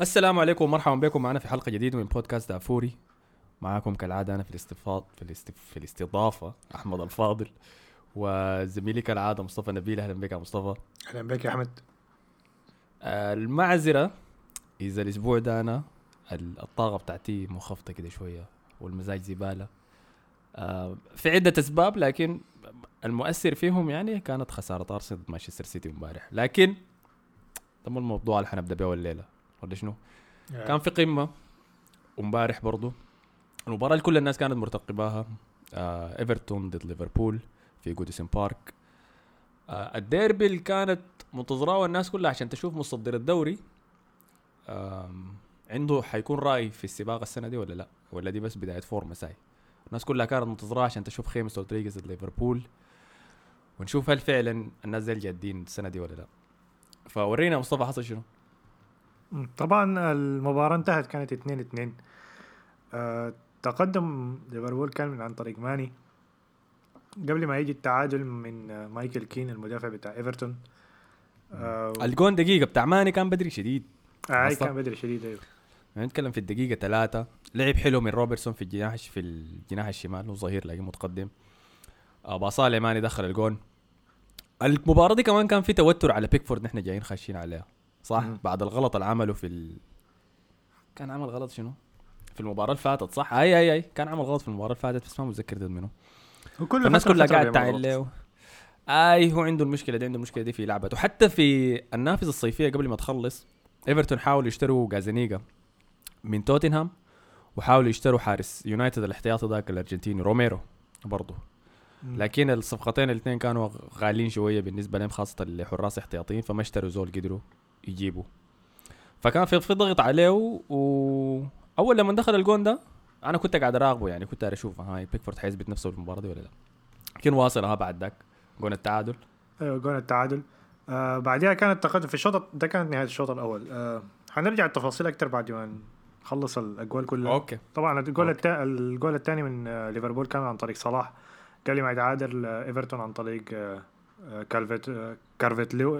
السلام عليكم ومرحبا بكم. معنا في حلقة جديدة من بودكاست دافوري معاكم كالعادة أنا في الاستفاض في, الاستف... في الاستضافة أحمد الفاضل وزميلي كالعادة مصطفى نبيل. أهلا بك يا مصطفى. أهلا بك يا أحمد. آه، المعذرة إذا الأسبوع ده أنا ال- الطاقة بتاعتي منخفضه كده شوية والمزاج زبالة. آه، في عدة أسباب لكن المؤثر فيهم يعني كانت خسارة أرسنال ضد مانشستر سيتي امبارح. لكن ده مو الموضوع اللي حنبدأ به الليلة ولا شنو؟ كان في قمة وامبارح برضو. المباراة اللي كل الناس كانت مرتقباها آه ايفرتون ضد ليفربول في جوديسون بارك آه الديربي اللي كانت منتظراه الناس كلها عشان تشوف مصدر الدوري عنده حيكون رأي في السباق السنة دي ولا لا؟ ولا دي بس بداية فورمة ساي؟ الناس كلها كانت منتظراه عشان تشوف خيمس رودريغيز ضد ليفربول ونشوف هل فعلا الناس دي جادين السنة دي ولا لا. فورينا مصطفى حصل شنو. طبعا المباراة انتهت كانت 2 2 آه تقدم ليفربول كان من عن طريق ماني. قبل ما يجي التعادل من آه، مايكل كين المدافع بتاع إيفرتون. آه الجون دقيقة بتاع ماني كان بدري شديد. آه. كان بدري شديد أيوه. نتكلم في الدقيقة ثلاثة. لعب حلو من روبرتسون في الجناح في الجناح الشمال. هو ظهير لكن متقدم. آه، باصا لماني دخل الجون. المباراة دي كمان كان في توتر على بيكفورد نحن جايين خاشين عليها. صح مم. بعد الغلط اللي عمله في ال... كان عمل غلط شنو؟ في المباراة اللي فاتت صح؟ أي أي أي كان عمل غلط في المباراة اللي فاتت بس ما متذكر ضد منه وكل فالناس فترة كلها قاعد. له أي هو عنده المشكلة دي عنده المشكلة دي في لعبته وحتى في النافذة الصيفية قبل ما تخلص إيفرتون حاولوا يشتروا جازانيجا من توتنهام وحاولوا يشتروا حارس يونايتد الاحتياطي ذاك الأرجنتيني روميرو برضه. لكن الصفقتين الاثنين كانوا غاليين شوية بالنسبة لهم خاصة لحراس احتياطيين فما اشتروا زول قدروا يجيبوا فكان في في ضغط عليه و أول لما دخل الجون ده أنا كنت قاعد أراقبه يعني كنت أشوف هاي بيكفورد حيثبت نفسه في المباراة دي ولا لا؟ لكن واصل ها بعد ذاك جون التعادل. أيوه جون التعادل. آه بعدها كان التقدم في الشوط ده كانت نهاية الشوط الأول. آه حنرجع التفاصيل أكتر بعد ما نخلص الأجوال كلها. okay. طبعا الجول. التا... الجول الثاني من آه، ليفربول كان عن طريق صلاح. قبل ما يتعادل آه، إيفرتون عن طريق آه، آه، كالفيت آه، كارفيت ليو...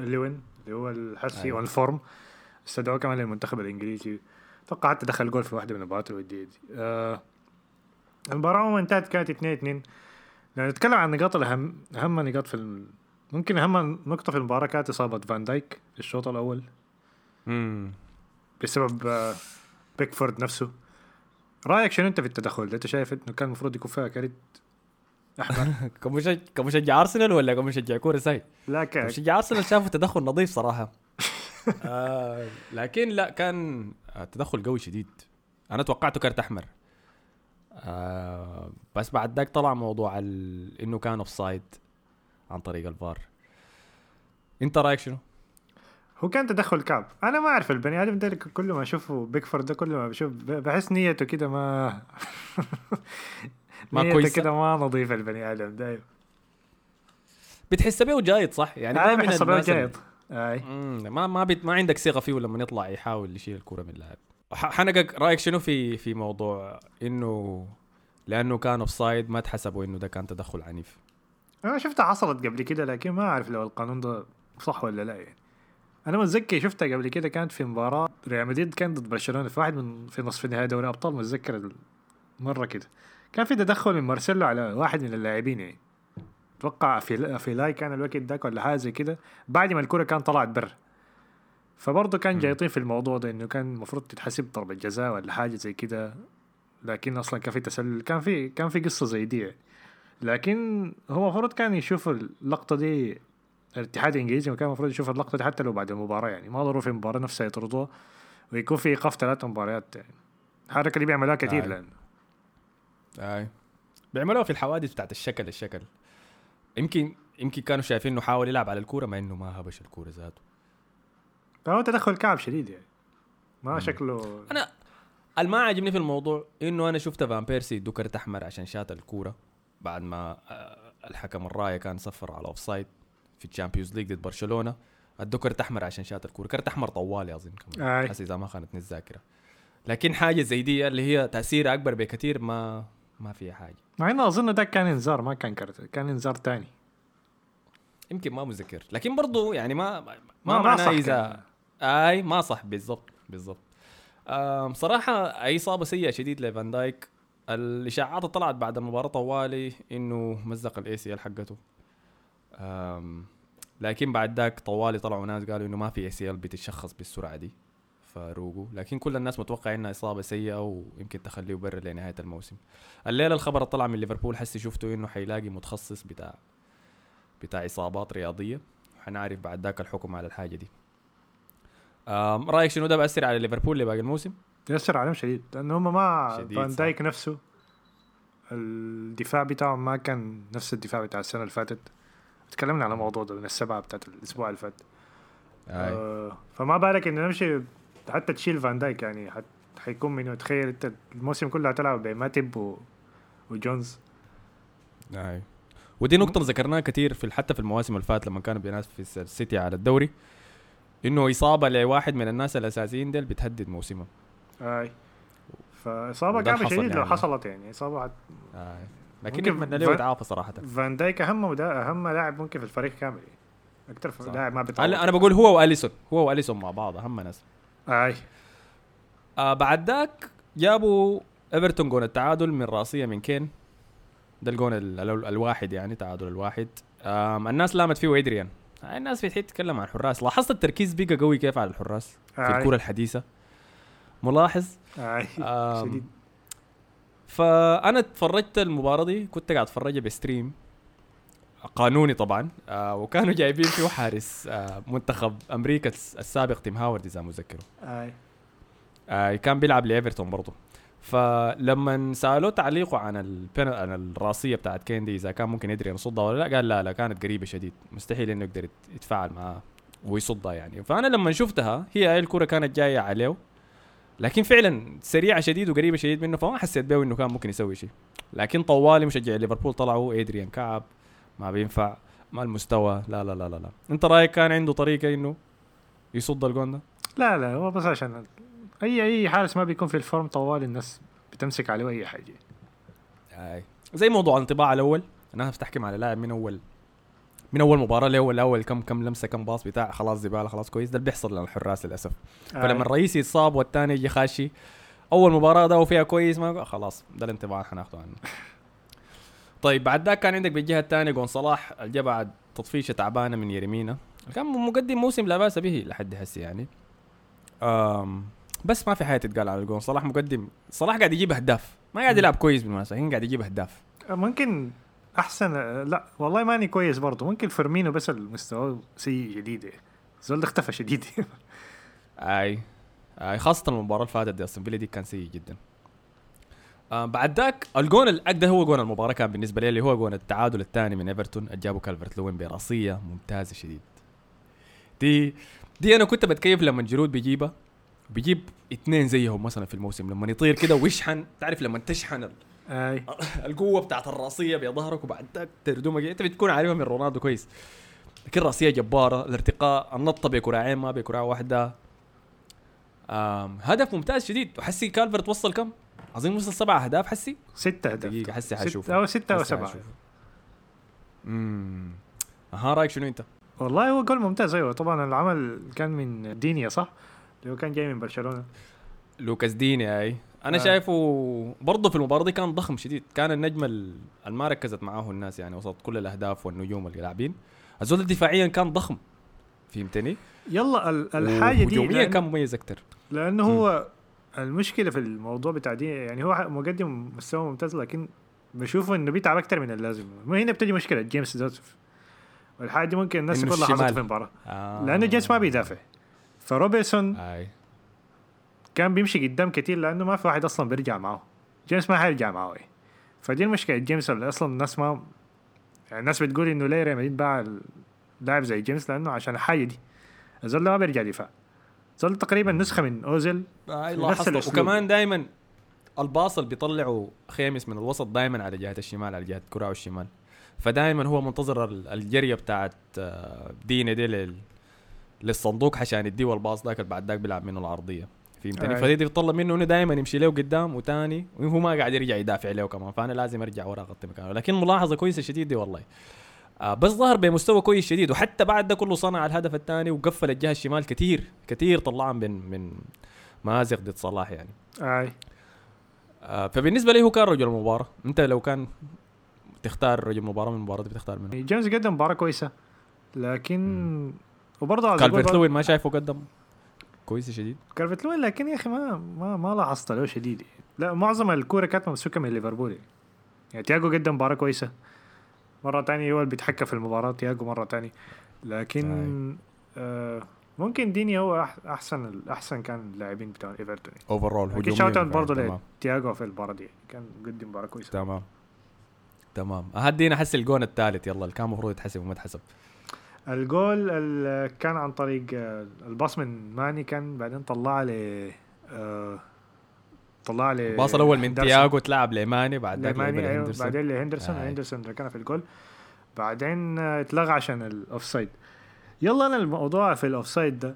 اللي هو الحسي أيوة. on form استدعوه كمان للمنتخب الإنجليزي. أتوقع حتى دخل جول في واحدة من المباريات الوديه دي آه، المباراة عموما انتهت كانت 2 2 لو نتكلم عن النقاط الأهم أهم نقاط في ال... ممكن أهم نقطة في المباراة كانت إصابة فان دايك في الشوط الأول. امم بسبب آه، بيكفورد نفسه. رأيك شنو أنت في التدخل؟ ده أنت شايف إنه كان المفروض يكون فيها كرت أحمر كمشجع كمشجع أرسنال ولا كمشجع كورة؟ ساي لا ك... مشجع أرسنال شافوا تدخل نظيف صراحة. آه لكن لا كان آه، تدخل قوي شديد. أنا توقعته كارت أحمر. آه بس بعد ذاك طلع موضوع ال... إنه كان offside عن طريق الفار. أنت رأيك شنو؟ هو كان تدخل كعب أنا ما أعرف البني آدم ده كل ما أشوفه بيكفورد ده كل ما بشوف بحس نيته كده ما ما نيته كويسة؟ كده ما نظيفه البني آدم ده بتحس بيه جايد صح؟ يعني ما ما من بحس بيه جايد آي. ما ما بت... ما عندك ثقة فيه لما يطلع يحاول يشيل الكوره من اللاعب. ح- حنقك رأيك شنو في في موضوع إنه لأنه كان offside ما تحسبوا إنه ده كان تدخل عنيف؟ أنا شفتها حصلت قبل كده لكن ما أعرف لو القانون ده صح ولا لا يعني. أنا متذكر شفتها قبل كده كانت في مباراة ريال مدريد كان ضد برشلونة في واحد من في نصف نهائي دوري أبطال متذكر مرة كده. كان في تدخل من مارسيلو على واحد من اللاعبين يعني. أتوقع في في لاي كان الوقت ذاك ولا حاجة زي كده. بعد ما الكرة كان طلعت برا فبرضه كان. جايطين في الموضوع ده إنه كان المفروض تتحسب ضربة جزاء ولا حاجة زي كده. لكن أصلا كان في تسلل كان في كان في قصة زي دي يعني. لكن هو المفروض كان يشوف اللقطة دي الاتحاد الإنجليزي كان المفروض يشوف اللقطة دي حتى لو بعد المباراة يعني. ما ضروري في المباراة نفسها يطردوها. ويكون في إيقاف ثلاث مباريات يعني. الحركه دي بيعملوها كثير آه. لأن أي. بيعملوها في الحوادث بتاعت الشكل الشكل. يمكن يمكن كانوا شايفين إنه حاول يلعب على الكورة مع إنه ما هبش الكورة ذاته. فهو تدخل كعب شديد يعني. ما مم. شكله أنا الما عاجبني في الموضوع إنه أنا شفت فان بيرسي يدو كرت أحمر عشان شات الكورة بعد ما آه، الحكم الرايه كان صفر على offside في ال Champions League ضد برشلونة. ادو كرت أحمر عشان شات الكورة. كرت أحمر طوالي اظن كمان. حسي إذا ما خانتني الذاكره لكن حاجة زي دي اللي هي تاثيرها أكبر بكثير ما ما فيها حاجة. مع إنه أظن ده كان إنذار ما كان كرت كان إنذار تاني. يمكن ما متذكر لكن برضو يعني ما ما, ما- ما صح إذا أي ما صح. بالضبط بالضبط. آم، صراحة أي إصابة سيئة شديد لفان دايك. الإشاعات طلعت بعد المباراة طوالي إنه مزق ال ACL حقته. لكن بعد ذاك طوالي طلعوا ناس قالوا إنه ما في ACL بتتشخص بالسرعة دي. فروقوا لكن كل الناس متوقع إنها إصابة سيئة ويمكن تخليه برا لنهاية الموسم. الليلة الخبر طلع من ليفربول حسي شفته إنه حيلاقي متخصص بتاع بتاع إصابات رياضية. حنعرف بعد ذاك الحكم على الحاجة دي. رأيك شنو؟ ده بأثر على ليفربول لباقي الموسم؟ يأثر عليهم شديد لأنه هم ما فان. دايك نفسه الدفاع بتاعهم ما كان نفس الدفاع بتاع السنة اللي فاتت. تكلمنا على الموضوع ده من السبعة بتاعت الأسبوع اللي فات. آه. فما بالك إنه نمشي حتى تشيل فان دايك يعني حت حيكون منه. تخيل انت الموسم كله هتلعب بماتب و... وجونز. اي ودي نقطة ذكرناها كثير في حتى في المواسم اللي فاتت لما كانوا بينافس في الس- السيتي على الدوري إنه إصابة لواحد من الناس الأساسيين ديل بتهدد موسمه. أي. كعبه حصل شديد لو يعني. حصلت يعني. إصابة حت... آي. لكن ممكن نتمنى له يتعافى صراحة. فان دايك أهم وده أهم لاعب ممكن في الفريق كامل. أكثر. لاعب ما أنا أنا بقول هو وأليسون. هو وأليسون مع بعض أهم ناس. أي. آه بعد ذاك جابوا إيفرتون جون التعادل من راسية من كين. ده الجون ال ال الواحد يعني تعادل الواحد. آم الناس لامت فيه ادريان آه الناس بتحب تتكلم عن الحراس لاحظت التركيز بقى قوي كيف على الحراس في آي. الكرة الحديثة؟ ملاحظ؟ شديد. فأنا اتفرجت المباراة دي كنت قاعد اتفرجها ب stream. قانوني طبعا آه وكانوا جايبين فيه حارس آه منتخب أمريكا الس- السابق تيم هاورد إذا متذكره. أي. آه كان بيلعب لإيفرتون برضه. فلما سألوه تعليقه عن البن... عن الرأسية بتاعت كيندي إذا كان ممكن يدري يصدها ولا لا قال لا لا كانت قريبة شديد. مستحيل إنه يقدر يت- يتفاعل معاه ويصدها يعني. فأنا لما شفتها هي هاي الكرة كانت جاية عليه لكن فعلا سريعة شديد وقريبة شديد منه فما حسيت به إنه كان ممكن يسوي شيء. لكن طوالي مشجع ليفربول طلعوا أدريان كعب. ما بينفع. ما المستوى. لا لا لا لا لا. انت رأيك كان عنده طريقة إنه يصد الجون ده؟ لا لا هو بس عشان أي أي حارس ما بيكون في ال form طوال الناس بتمسك عليه أي حاجة. أي. زي موضوع الانطباع الأول. الناس بتحكم على لاعب من أول من أول مباراة لاول أول كم كم لمسة كم pass بتاع خلاص زبالة خلاص كويس. ده اللي بيحصل للحراس للأسف. فلما الرئيس يتصاب والثاني يجي خاشي أول مباراة ده وفيها كويس ما خلاص ده الانطباع اللي حناخده عنه. طيب بعد ذاك كان عندك بالجهة الثانية جون صلاح اللي جا بعد تطفيشة تعبانة من يري مينا كان مقدم موسم لا بأس به لحد هسه يعني. أم بس ما في حاجة تتقال على الجون صلاح. مقدم صلاح قاعد يجيب أهداف. ما قاعد يلعب كويس بالمناسبة. لكن قاعد يجيب أهداف. ممكن أحسن لا والله ماني كويس برضه ممكن فيرمينو بس المستوى سيء شديد. زول اختفى شديد. أي أي خاصة المباراة اللي فاتت دي أستون فيلا دي كان سيء جدا. آه بعد ذاك الجون الاقدر هو جون المباراة كان بالنسبة لي اللي هو جون التعادل الثاني من إيفرتون. اللي جابوا كالفرت لوين برأسية ممتازة شديد. دي دي أنا كنت بتكيف لما جيرود بيجيبها. بيجيب اثنين زيهم مثلا في الموسم. لما يطير كده ويشحن تعرف لما تشحن ال- أي. القوة بتاعت الرأسية بظهرك وبعد ذاك تردمك. أنت بتكون عارفها من رونالدو كويس. لكن رأسية جبارة. الارتقاء النطة بكراعين ما بكراع واحدة. آم هدف ممتاز شديد. وحسي كالفرت وصل كم؟ اظن وصل سبع أهداف حسي؟ ستة أهداف. دقيقة حسي حشوف أو ستة أو سبعة. امم أها رأيك شنو أنت؟ والله هو جول ممتاز أيوه. طبعا العمل كان من دينيا صح؟ اللي هو كان جاي من برشلونة. لوكاس ديني أي. أنا آه. شايفه برضه في المباراة دي كان ضخم شديد. كان النجم ال- اللي ما ركزت معاه الناس يعني وسط كل الأهداف والنجوم اللي لاعبين الزول دفاعيا كان ضخم. فهمتني؟ يلا ال- الحاجة دي هجوميا كان مميز أكثر لأنه هو المشكلة في الموضوع بتاع دي يعني هو مقدم مستوى ممتاز لكن بشوفه إنه بيتعب أكثر من اللازم. ما هنا بتجي مشكلة جيمس جوزيف والحاجة دي ممكن الناس لاحظتها الشمال. في المباراه آه. لأنه جيمس ما بيدافع. فروبرتسون أي. كان بيمشي قدام كتير لأنه ما في واحد أصلا بيرجع معه. جيمس ما حيرجع معه. إيه. فدي المشكلة جيمس اللي أصلا الناس ما يعني الناس بتقول إنه ليه ريال مدريد باع لاعب زي جيمس لأنه عشان الحاجة دي. الزول ما بيرجع دفاع. زول تقريبا نسخة من أوزيل. اي نفس. وكمان دائما الباص اللي بيطلعوا خيمس من الوسط دائما على جهة الشمال على جهة كراعه الشمال. فدائما هو منتظر ال- الجرية بتاعت آه، دينا دي لل... للصندوق عشان يديه الباص ذاك بعد ذاك بيلعب منه العرضية. فهمتني؟ أي. فدي دي بتطلب منه إنه دائما يمشي له قدام وتاني وهو ما قاعد يرجع يدافع له كمان. فأنا لازم أرجع ورا أغطي مكانه. لكن ملاحظة كويسة شديد دي والله. آه بس ظهر بمستوى كويس شديد وحتى بعد ده كله صنع الهدف الثاني وقفل الجهة الشمال كثير كثير طلعهم من من مازق ضد صلاح يعني. أي. آه فبالنسبة لي هو كان رجل المباراه أنت لو كان تختار رجل مباراة من المباراه دي بتختار منه؟ جيمس قدم مباراة كويسة لكن وبرضه كالفرت لوين ما شايفه قدم كويس شديد. كالفرت لوين لكن يا أخي ما ما ما لاحظت له شديد. لا معظم الكورة كانت ممسوكه من ليفربول. يعني. يعني تياجو قدم مباراة كويسة. مرة تانية هو اللي بيتحكم في المباراة تياجو مرة تانية. لكن آه ممكن ديني هو أحسن أحسن كان اللاعبين بتاع إيفرتون. overall أكيد shout out برضه لتياجو في المباراة دي. كان قدم مباراة كويسة. تمام. تمام. هدينا حسي الجون الثالث. يلا اللي كان المفروض يتحسب وما اتحسب. الجول ال- كان عن طريق آه، ال pass من ماني كان بعدين طلع ل آه، طلع ل ال pass الأول من. تياجو تلعب لماني بعد لماني أيوه. بعدين لهندرسون آه. هندرسون كان في الجول. بعدين اتلغى عشان ال offside يلا أنا الموضوع في ال offside ده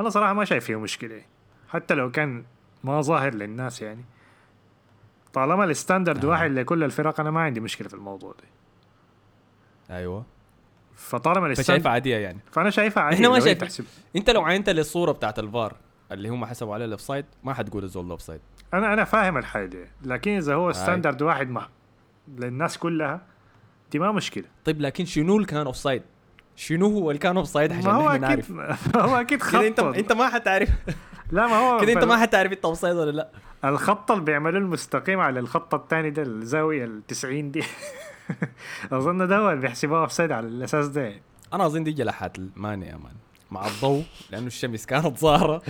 أنا صراحة ما شايف فيه مشكلة. حتى لو كان ما ظاهر للناس يعني. طالما ال standard آه. واحد لكل الفرق أنا ما عندي مشكلة في الموضوع ده. أيوه. فطالما ال standard فشايفها عادية يعني. فأنا شايفها عادي إحنا ما شايف- أنت لو عينت للصورة بتاعت الفار اللي هم حسبوا عليه ال offside ما حتقول الزول ال offside أنا أنا فاهم الحاجة دي. لكن إذا هو standard واحد ما للناس كلها دي ما مشكلة. طيب لكن شنو اللي كان offside؟ شنو هو اللي كان offside عشان ما هو نحن نعرف. أكيد هو أكيد خط انت أنت ما حتعرف. لا ما هو كده أنت ما حتعرف أنت offside ولا لا. الخط اللي بيعملوه المستقيم على الخط الثاني ده الزاوية ال 90 دي. أظن ده هو اللي بيحسبوها offside على الأساس ده. أنا أظن دي جلحات الماني يا man. مع الضوء لأنه الشمس كانت ظاهره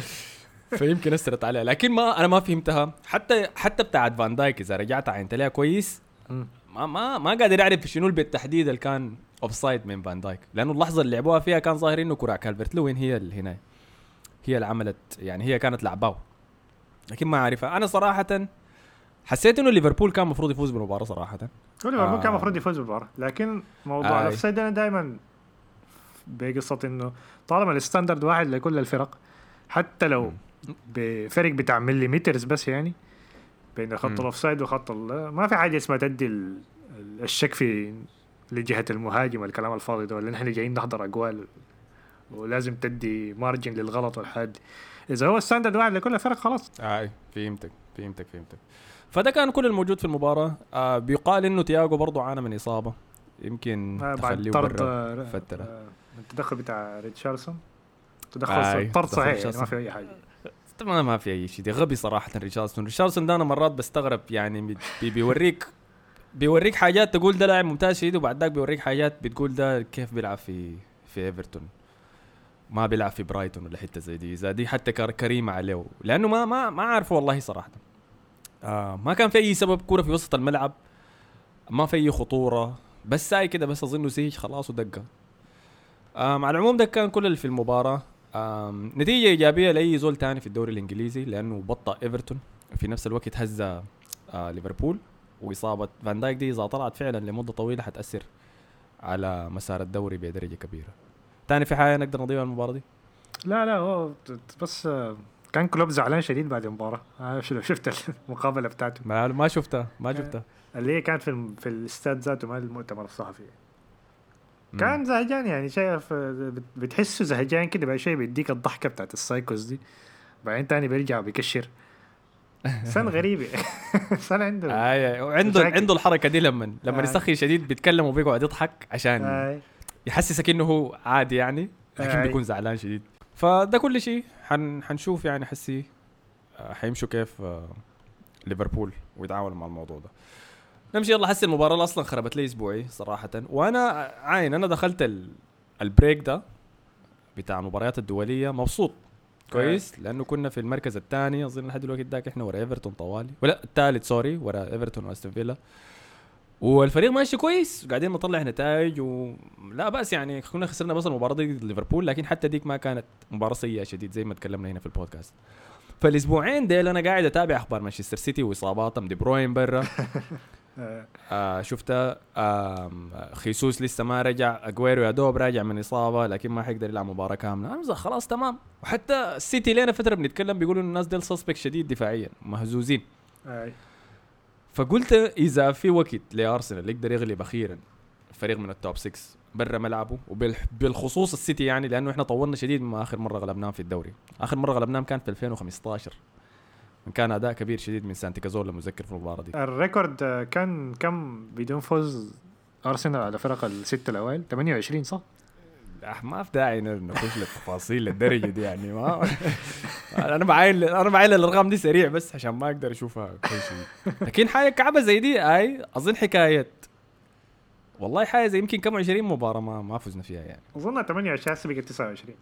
فيمكن أثرت عليها. لكن ما أنا ما فهمتها. حتى حتى بتاعت فان دايك إذا رجعت عينت لها كويس. ما ما ما قادر اعرف شنو بالتحديد اللي كان offside من فان دايك لأنه اللحظة اللي لعبوها فيها كان ظاهر إنه كرة كالفرت لوين هي اللي هنا. هي اللي عملت يعني هي كانت لعباه لكن ما أعرفها. أنا صراحة حسيت إنه ليفربول كان المفروض يفوز بالمباراة صراحة. هو ليفربول كان آه. المفروض يفوز بالمباراة. لكن موضوع آي. ال offside أنا دائما بقصة إنه طالما ال standard واحد لكل الفرق حتى لو بفرق بتاع millimeters بس يعني بين خط. ال offside وخط ما في حاجة اسمها تدي ال- ال- الشك في لجهة المهاجم والكلام الفاضي ده ولا نحن جايين نحضر اقوان ولازم تدي margin للغلط والحاجات دي. إذا هو standard واحد لكل الفرق خلاص. اي فهمتك فهمتك فهمتك. فده كان كل الموجود في المباراة. آه بيقال إنه تياجو برضو عانى من إصابة. يمكن آه، بعد طرد آه، فترة. آه، التدخل بتاع ريتشاردسون. تدخل آي، طرد تدخل صحيح يعني. ما في أي حاجة. طبعا ما في أي شيء دي غبي صراحة ريتشاردسون ريتشاردسون ده أنا مرات بستغرب يعني بي بيوريك بيوريك حاجات تقول ده لاعب ممتاز شديد وبعد ذاك بيوريك حاجات بتقول ده كيف بيلعب في في إيفرتون. ما بيلعب في برايتون ولا حتة زي دي. إذا دي حتى كر- كريمة عليه. لأنه ما ما ما عارف والله صراحة. آه ما كان في أي سبب كورة في وسط الملعب. ما في أي خطورة. بس ساي كده بس اظنه سيج خلاص ودقة. آه مع العموم ده كان كل اللي في المباراة. آم، نتيجة إيجابية لأي زول تاني في الدوري الإنجليزي لأنه بطأ إيفرتون. في نفس الوقت هز آه ليفربول وإصابة فان دايك دي إذا طلعت فعلا لمدة طويلة حتأثر على مسار الدوري بدرجة كبيرة. تاني في حاجة نقدر نضيفها المباراة دي؟ لا لا هو بس آه، كان كلوب زعلان شديد بعد المباراة. آه، شو- شفت المقابلة بتاعته؟ ما, ما شفتها ما شفتها. اللي هي كانت في في الاستاد ذاته ما المؤتمر الصحفي. كان زهجان يعني شايف آه، بت- بتحسه زهجان كده بعد شوي بيديك الضحكة بتاعت السايكوس دي بعدين تاني بيرجع بيكشر سن غريبة سن عنده آي وعنده مشاكل. عنده الحركة دي لما لما آي. يسخن شديد بيتكلم وبيقعد يضحك عشان آي. يحسسك إنه هو عادي يعني لكن آي. بيكون زعلان شديد فده كل شيء حن حنشوف يعني حسي آه، حيمشوا كيف آه، ليفربول ويتعاملوا مع الموضوع ده نمشي يلا حسي المباراة اللي أصلا خربت لي أسبوعي صراحة. وأنا عاين أنا دخلت ال... ال break ده بتاع المباريات الدولية مبسوط. كويس لأنه كنا في المركز الثاني اظن لحد الوقت ذاك إحنا ورا إيفرتون طوالي. ولا الثالث sorry ورا إيفرتون وأستون فيلا. والفريق ماشي كويس قاعدين نطلع نتائج ولا بأس يعني كنا خسرنا بس المباراة دي ضد ليفربول لكن حتى ديك ما كانت مباراة سيئة شديد زي ما تكلمنا هنا في البودكاست. فالأسبوعين ديل أنا قاعد أتابع أخبار مانشستر سيتي وإصاباتهم دي بروين برا. آه. آه شفتها. آم، خيسوس لسه ما رجع. أجويرو يا دوب راجع من إصابة لكن ما حيقدر يلعب مباراة كاملة. أنا خلاص تمام. وحتى السيتي لنا فترة بنتكلم بيقولوا الناس ديل suspect شديد دفاعيا مهزوزين. آي. فقلت إذا في وقت لأرسنال يقدر يغلب أخيرا فريق من ال top 6 برا ملعبه وبالخصوص السيتي يعني لأنه إحنا طولنا شديد ما آخر مرة غلبناهم في الدوري. آخر مرة غلبناهم كان في 2015 كان أداء كبير شديد من سانتي كازولا مذكر في المباراة دي. ال record آه، كان كم بدون فوز أرسنال على فرق الستة الأوائل؟ 28 صح؟ آه، ما في داعي نخش للتفاصيل للدرجه دي يعني ما أنا بعاين أنا بعاين الارقام دي سريع بس عشان ما أقدر أشوفها كل شيء. لكن حاجة كعبة زي دي أي أظن حكاية. والله حاجة زي يمكن كم 20 مباراة ما ما فزنا فيها يعني. أظن 28 هسه بقت 29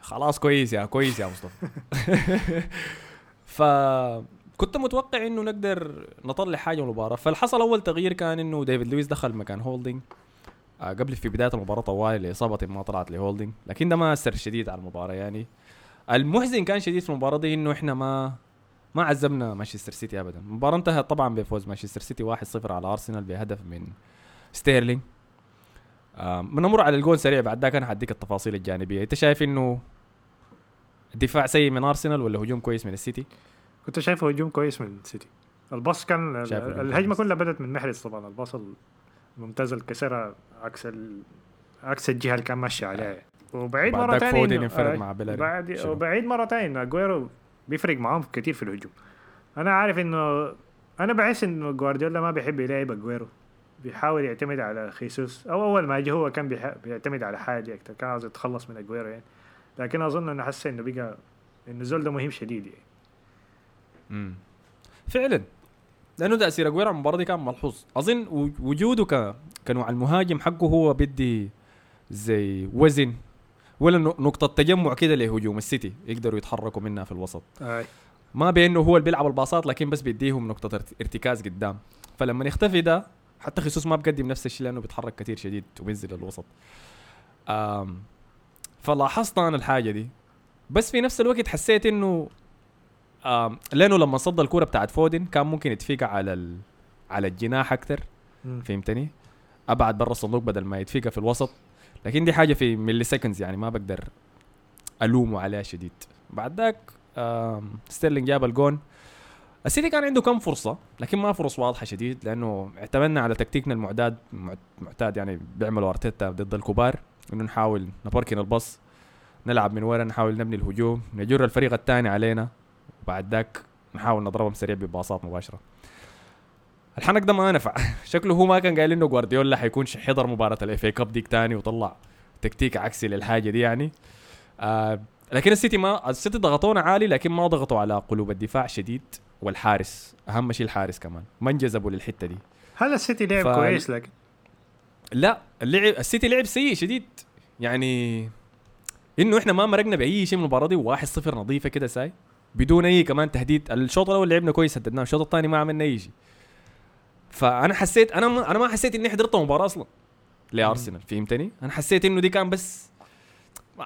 خلاص كويس يا كويس يا مصطفى. فكنت متوقع إنه نقدر نطلع حاجة من المباراة. فالحصل أول تغيير كان إنه ديفيد لويس دخل مكان هولدنج آه قبل في بداية المباراة طوال لاصابه ما طلعت لهولدنج لكن ده ما اثر شديد على المباراة يعني. المحزن كان شديد في المباراة دي إنه إحنا ما ما عزمنا مانشستر سيتي ابدا. المباراة انتهت طبعا بفوز مانشستر سيتي 1-0 على أرسنال بهدف من ستيرلينج. آه بنمر على الجول سريع بعد ذاك أنا حديك التفاصيل الجانبية. أنت شايف إنه دفاع سيء من أرسنال ولا هجوم كويس من السيتي؟ كنت شايفه هجوم كويس من السيتي. ال pass كان الهجمة كلها بدأت من محرز طبعا. الباص الممتاز اللي كسرها عكس ال... عكس الجهة اللي كان ماشي عليها. وبعيد مرة ثانية آه، مع بعد وبعيد مرة ثانية اجويرو بيفرق معاهم كثير في الهجوم. أنا عارف انه أنا بحس إنه جوارديولا ما بيحب يلعب اجويرو بيحاول يعتمد على خيسوس. أو أول ما جه هو كان بيعتمد على حاجة أكثر كان عاوز يتخلص من اجويرو يعني. لكن أظن انه حس إنه بقى النزول ده مهم شديد يعني. امم فعلا. لأنه تاثير اجويرو على المباراه دي كان ملحوظ. أظن وجوده ك... كنوع المهاجم حقه هو بدي زي وزن ولا نقطة تجمع كده لهجوم السيتي يقدروا يتحركوا منها في الوسط. آي. ما بانه هو اللي بيلعب الباصات لكن بس بيديهم نقطة ارتكاز قدام. فلما يختفي ده حتى خيسوس ما بقدم نفس الشيء لأنه بيتحرك كثير شديد وبينزل الوسط فلاحظت أنا الحاجة دي. بس في نفس الوقت حسيت إنه لأنه لما صد الكورة بتاعت فودن كان ممكن يتفقع على ال... على الجناح أكثر فهمتني؟ أبعد برا الصندوق بدل ما يتفقع في الوسط. لكن دي حاجة في milliseconds يعني ما بقدر ألومه عليها شديد. بعد ذاك ستيرلينج جاب الجون. السيتي كان عنده كم فرصة لكن ما فرص واضحة شديد لأنه اعتمدنا على تكتيكنا المعتاد معتاد يعني بيعملوا أرتيتا ضد الكبار. إنه نحاول نبركن الباص. نلعب من ورا نحاول نبني الهجوم. نجر الفريق الثاني علينا. وبعد ذاك نحاول نضربهم سريع بباصات مباشرة. الحنك ده ما نفع شكله هو ما كان قايل إنه جوارديولا حيكون حضر مباراة ال FA Cup ديك تاني وطلع تكتيك عكسي للحاجة دي يعني. آه لكن السيتي ما السيتي ضغطونا عالي لكن ما ضغطوا على قلوب الدفاع شديد والحارس أهم شيء الحارس كمان. ما انجذبوا للحتة دي. هل السيتي لعب ف... كويس لكن؟ لا اللعب السيتي لعب سيء شديد. يعني إنه إحنا ما مرقنا بأي شيء من المباراة دي 1-0 نظيفة كده ساي بدون أي كمان تهديد. الشوط الأول لعبنا كويس هددناه الشوط الثاني ما عملنا أي شيء. فأنا حسيت أنا ما أنا ما حسيت إني حضرت المباراة أصلا لأرسنال فهمتني؟ أنا حسيت إنه دي كان بس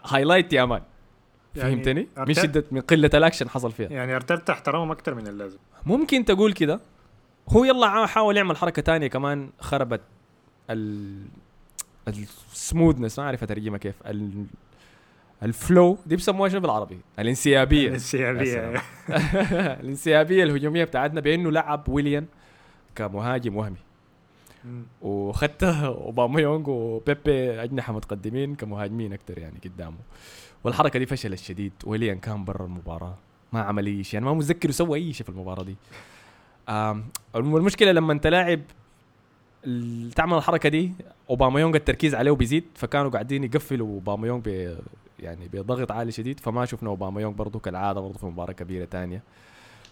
highlight يا man. يعني فهمتني؟ من شدة من قلة الأكشن حصل فيها. يعني ارتيتا احترامهم أكثر من اللازم. ممكن تقول كده. هو يلا حاول يعمل حركة تانية كمان خربت ال ال smoothness ما أعرف أترجمها كيف ال... ال flow. دي بسموها شنو بالعربي؟ الانسيابية. الانسيابية. الانسيابية الهجومية بتاعتنا بأنه لعب ويليان كمهاجم وهمي. وخدت اوباميونج وبيبي اجنحه متقدمين كمهاجمين أكثر يعني قدامه. والحركة دي فشلت شديد. ويليان كان برا المباراة. ما عمل أي شيء. أنا ما متذكر يسوي أي شيء في المباراة دي. المشكلة لما أنت لاعب تعمل الحركة دي اوباميونج التركيز عليه بيزيد فكانوا قاعدين يقفلوا اوباميونج يعني بضغط عالي شديد فما شفنا اوباميونج برضه كالعادة برضه في مباراة كبيرة ثانية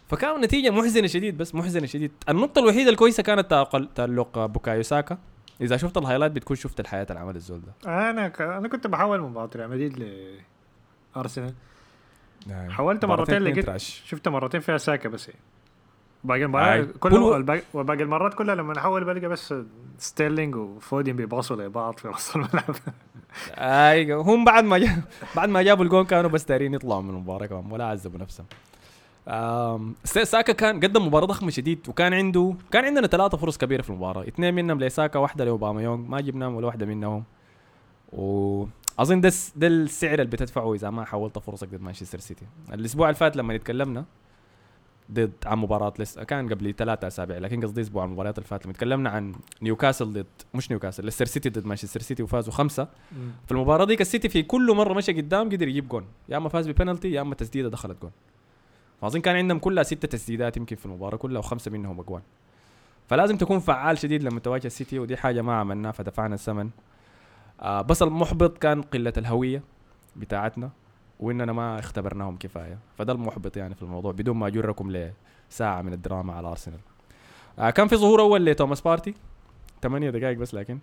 فكان النتيجة محزنة شديد بس محزنة شديد. النقطة الوحيدة الكويسة كانت تألق بوكايو ساكا. إذا شفت ال highlight بتكون شفت الحاجة العمل الزول ده. أنا ك... أنا كنت بحاول مباراة ريال مدريد لأرسنال نعم. حاولت مرتين لقيت شفت مرتين فيها ساكا بس. يعني. باقي المباريات كل باقي المرات كلها لما احول بلقى بس ستيرلينج وفودين بيباصوا لبعض في نص الملعب. أيوه. هم بعد ما جاب بعد ما جابوا الجون كانوا بس دايرين يطلعوا من المباراة كمان ولا عذبوا نفسهم. ساكا كان قدم مباراة ضخمة شديد وكان عنده كان عندنا ثلاثة فرص كبيرة في المباراة. اثنين منهم لساكا واحدة لاوباما يونغ ما جبناهم ولا واحدة منهم. واظن ده ده السعر اللي بتدفعه إذا ما حولت فرصك ضد مانشستر سيتي. الأسبوع اللي فات لما اتكلمنا ضد عن مباراة لسه كان قبل ثلاثة أسابيع لكن قصدي أسبوع عن المباريات اللي فاتت. لما تكلمنا عن نيوكاسل ضد مش نيوكاسل ليستر سيتي ضد مانشستر سيتي وفازوا خمسة. في المباراة ديك السيتي في كل مرة مشى قدام قدر يجيب جون. يا أما فاز ببنالتي يا أما تسديدة دخلت جون. فاظن كان عندهم كلها ستة تسديدات يمكن في المباراة كلها وخمسة منهم اجوان فلازم تكون فعال شديد لما تواجه السيتي ودي حاجة ما عملناها فدفعنا الثمن. آه بس المحبط كان قلة الهوية بتاعتنا. وإننا ما اختبرناهم كفاية. فده المحبط يعني في الموضوع بدون ما أجركم لساعة من الدراما على ارسنال آه كان في ظهور أول لتوماس بارتي. ثمانية دقائق بس لكن.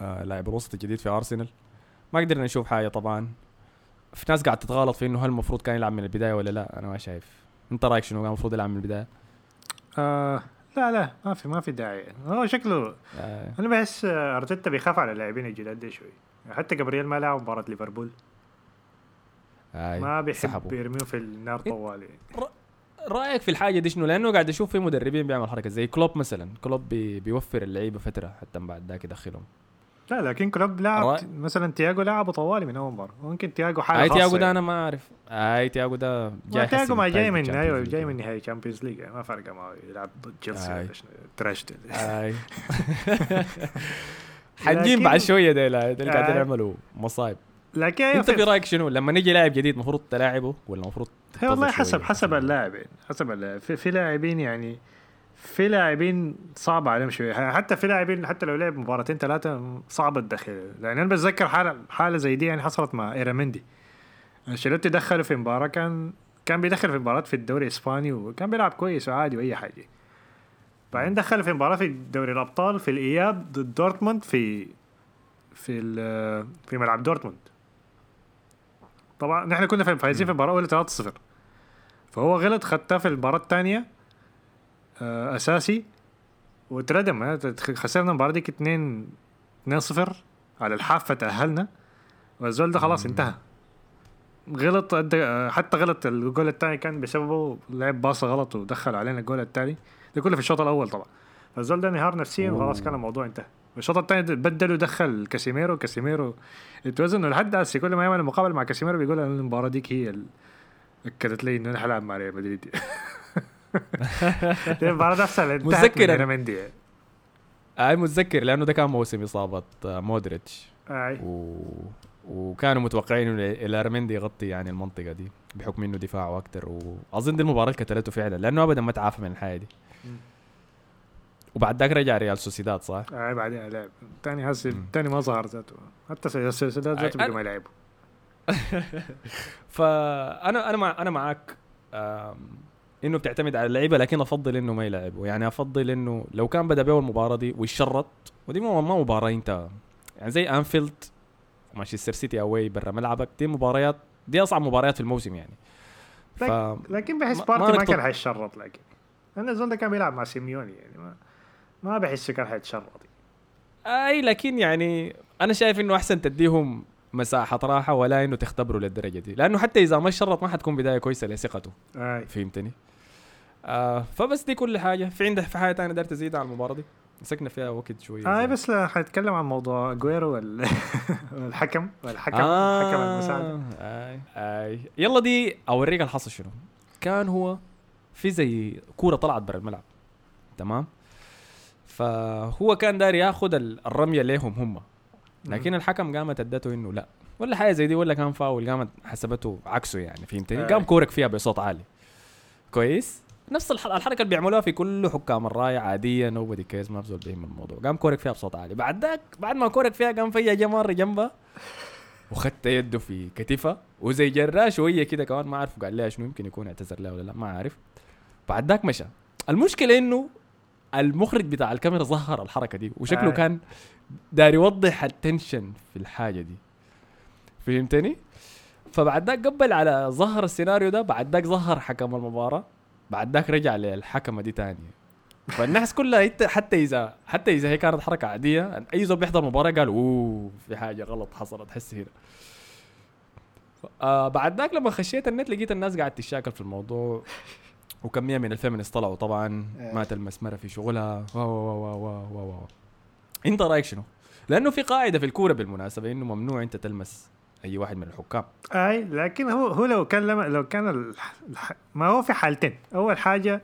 آه لاعب الوسط الجديد في ارسنال ما قدرنا نشوف حاجة طبعا. في ناس قاعد تتغالط في إنه هل المفروض كان يلعب من البداية ولا لا؟ أنا ما شايف. أنت رأيك شنو؟ كان المفروض يلعب من البداية؟ آه لا لا ما في ما في داعي. هو شكله آه. أنا بحس أرتيتا بيخاف على اللاعبين الجداد دي شوي. حتى جبريل ما لعب مباراة ليفربول. ما بيحب. يرميه في النار طوالي رأيك في الحاجة دي شنو لأنه قاعد أشوف في مدربين بيعمل حركة زي كلوب مثلا كلوب بي بيوفر اللعيبة فترة حتى بعد ذاك يدخلهم لا لكن كلوب لعب رأي- مثلا تياجو لعبه طوالي من أول مرة ممكن تياجو حاله اي تياجو ده يعني. أنا ما أعرف اي تياجو ده جاي تياجو ما جاي من أيوه Champions جاي League. من نهائي تشامبيونز ليج ما فرق معه يلعب ضد تشيلسي آي. ولا شنو تراش. اي حنجيب بعد شوية ده اللي قاعدين آي. يعملوا مصايب لكن انت في رأيك شنو؟ لما نجي لاعب جديد المفروض تلاعبه ولا المفروض والله حسب؟ حسب اللاعب يعني حسب اللاعب في, في لاعبين يعني في لاعبين صعب عليهم شوية حتى في لاعبين حتى لو لعب مباراتين ثلاثة صعب الدخل. لأن أنا بتذكر حاله حالة زي دي يعني حصلت مع ايرامندي أنشيلوتي دخله في مباراة كان كان بيدخل في مباراة في الدوري الإسباني وكان بيلعب كويس وعادي وأي حاجة. بعدين دخل في مباراة في دوري الأبطال في الإياب ضد دورتموند في في في ملعب دورتموند. طبعا نحن كنا فايزين في المباراة الاولى 3-0 فهو غلط خدتها في المباراة الثانية آه، أساسي واتردم. آه، خسرنا المباراة ديك 2 2-0 على الحافه تاهلنا والزول ده خلاص. انتهى. غلط آه، حتى غلط الجول الثاني كان بسببه لعب باصه غلط ودخل علينا الجول الثاني ده كله في الشوط الأول طبعا. فالزول ده انهار نفسيا وخلاص كان الموضوع انتهى. الشوط الثاني بدلوا دخل كاسيميرو كاسيميرو اتوزن لحد هسه كل ما يعمل مقابلة مع كاسيميرو بيقول أنا المباراة ديك هي. اكدت لي إنه أنا حلعب مع ريال مدريد المباراة نفسها متذكر من أنا. إيرامندي. أي متذكر لأنه ده كان موسم اصابه آه، مودريتش أي و... وكانوا متوقعين إنه إيرامندي يغطي يعني المنطقة دي بحكم إنه دفاعه أكثر وأظن دي المباراة اللي قتلته فعلا لأنه ابدا ما تعافى من الحاجة دي. وبعد ذاك رجع ريال سوسيداد صح؟ اي بعدين لعب الثاني هسه. الثاني ما ظهر ذاته. حتى السلسلات أي- ذاته أنا- ما يلعبوا. فانا أنا مع أنا معاك إنه بتعتمد على اللعيبة لكن أفضل إنه ما يلعبوا. يعني أفضل إنه لو كان بدأ بيه المباراه دي ويشرط ودي ما ما مباراة أنت يعني زي أنفيلد مانشستر سيتي away برا ملعبك دي مباريات دي أصعب مباريات في الموسم يعني. ف لكن بحس بارتي ما ما, كان حيتشرط لكن لأن الزول ده كان بيلعب مع سيميوني يعني ما ما بحسه كان حيتشرط أي لكن يعني أنا شايف إنه أحسن تديهم مساحة راحة ولا إنه تختبروا للدرجة دي. لأنه حتى إذا ما شرط ما حتكون بداية كويسة لثقته. أي. فهمتني؟ آه فبس دي كل حاجة. في عندك في حاجة ثانية دارت تزيد على المباراة دي؟ مسكنا فيها وقت شوية أي. بس حنتكلم عن موضوع اجويرو وال... والحكم والحكم حكم المساعده آي آي. يلا دي أوريك الحصل شنو. كان هو في زي كورة طلعت برا الملعب. تمام؟ فهو كان داير ياخذ ال- الرميه ليهم هم. لكن الحكم قامت ادته انه لا. ولا حاجة زي دي ولا كان فاول قامت حسبته عكسه يعني فهمتني؟ آي. قام كورك فيها بصوت عالي. كويس؟ نفس الح- الحركة اللي بيعملوها في كل حكام الراية عادية nobody cares ما بزول بيهم الموضوع. قام كورك فيها بصوت عالي. بعد ذاك بعد ما كورك فيها قام فيها جا مره جنبها وخدت يده في كتفها وزي جراه شوية كده كمان ما أعرف قال لها شنو يمكن يكون اعتذر لها ولا لا ما عارف بعد ذاك مشى. المشكلة إنه المخرج بتاع الكاميرا ظهر الحركة دي وشكله آه. كان داير يوضح ال tension في الحاجة دي فهمتني؟ فبعد ذاك قبل على ظهر السيناريو ده بعد ذاك ظهر حكم المباراة بعد ذاك رجع للحكمة دي تاني فالناس كلها حتى اذا حتى إذا هي كانت حركة عادية أي زول بيحضر مباراة قال أوه في حاجة غلط حصلت حس هنا آه بعد ذاك لما خشيت النت لقيت الناس قاعد تشاكل في الموضوع وكميه من الفيمنست طلعوا طبعا إيه. ما تلمس مره في شغلها. وا وا وا وا وا وا انت رأيك شنو؟ لأنه في قاعدة في الكورة بالمناسبة إنه ممنوع أنت تلمس أي واحد من الحكام. أي لكن هو هو لو كان لما لو كان الح... الح... ما هو في حالتين. أول حاجة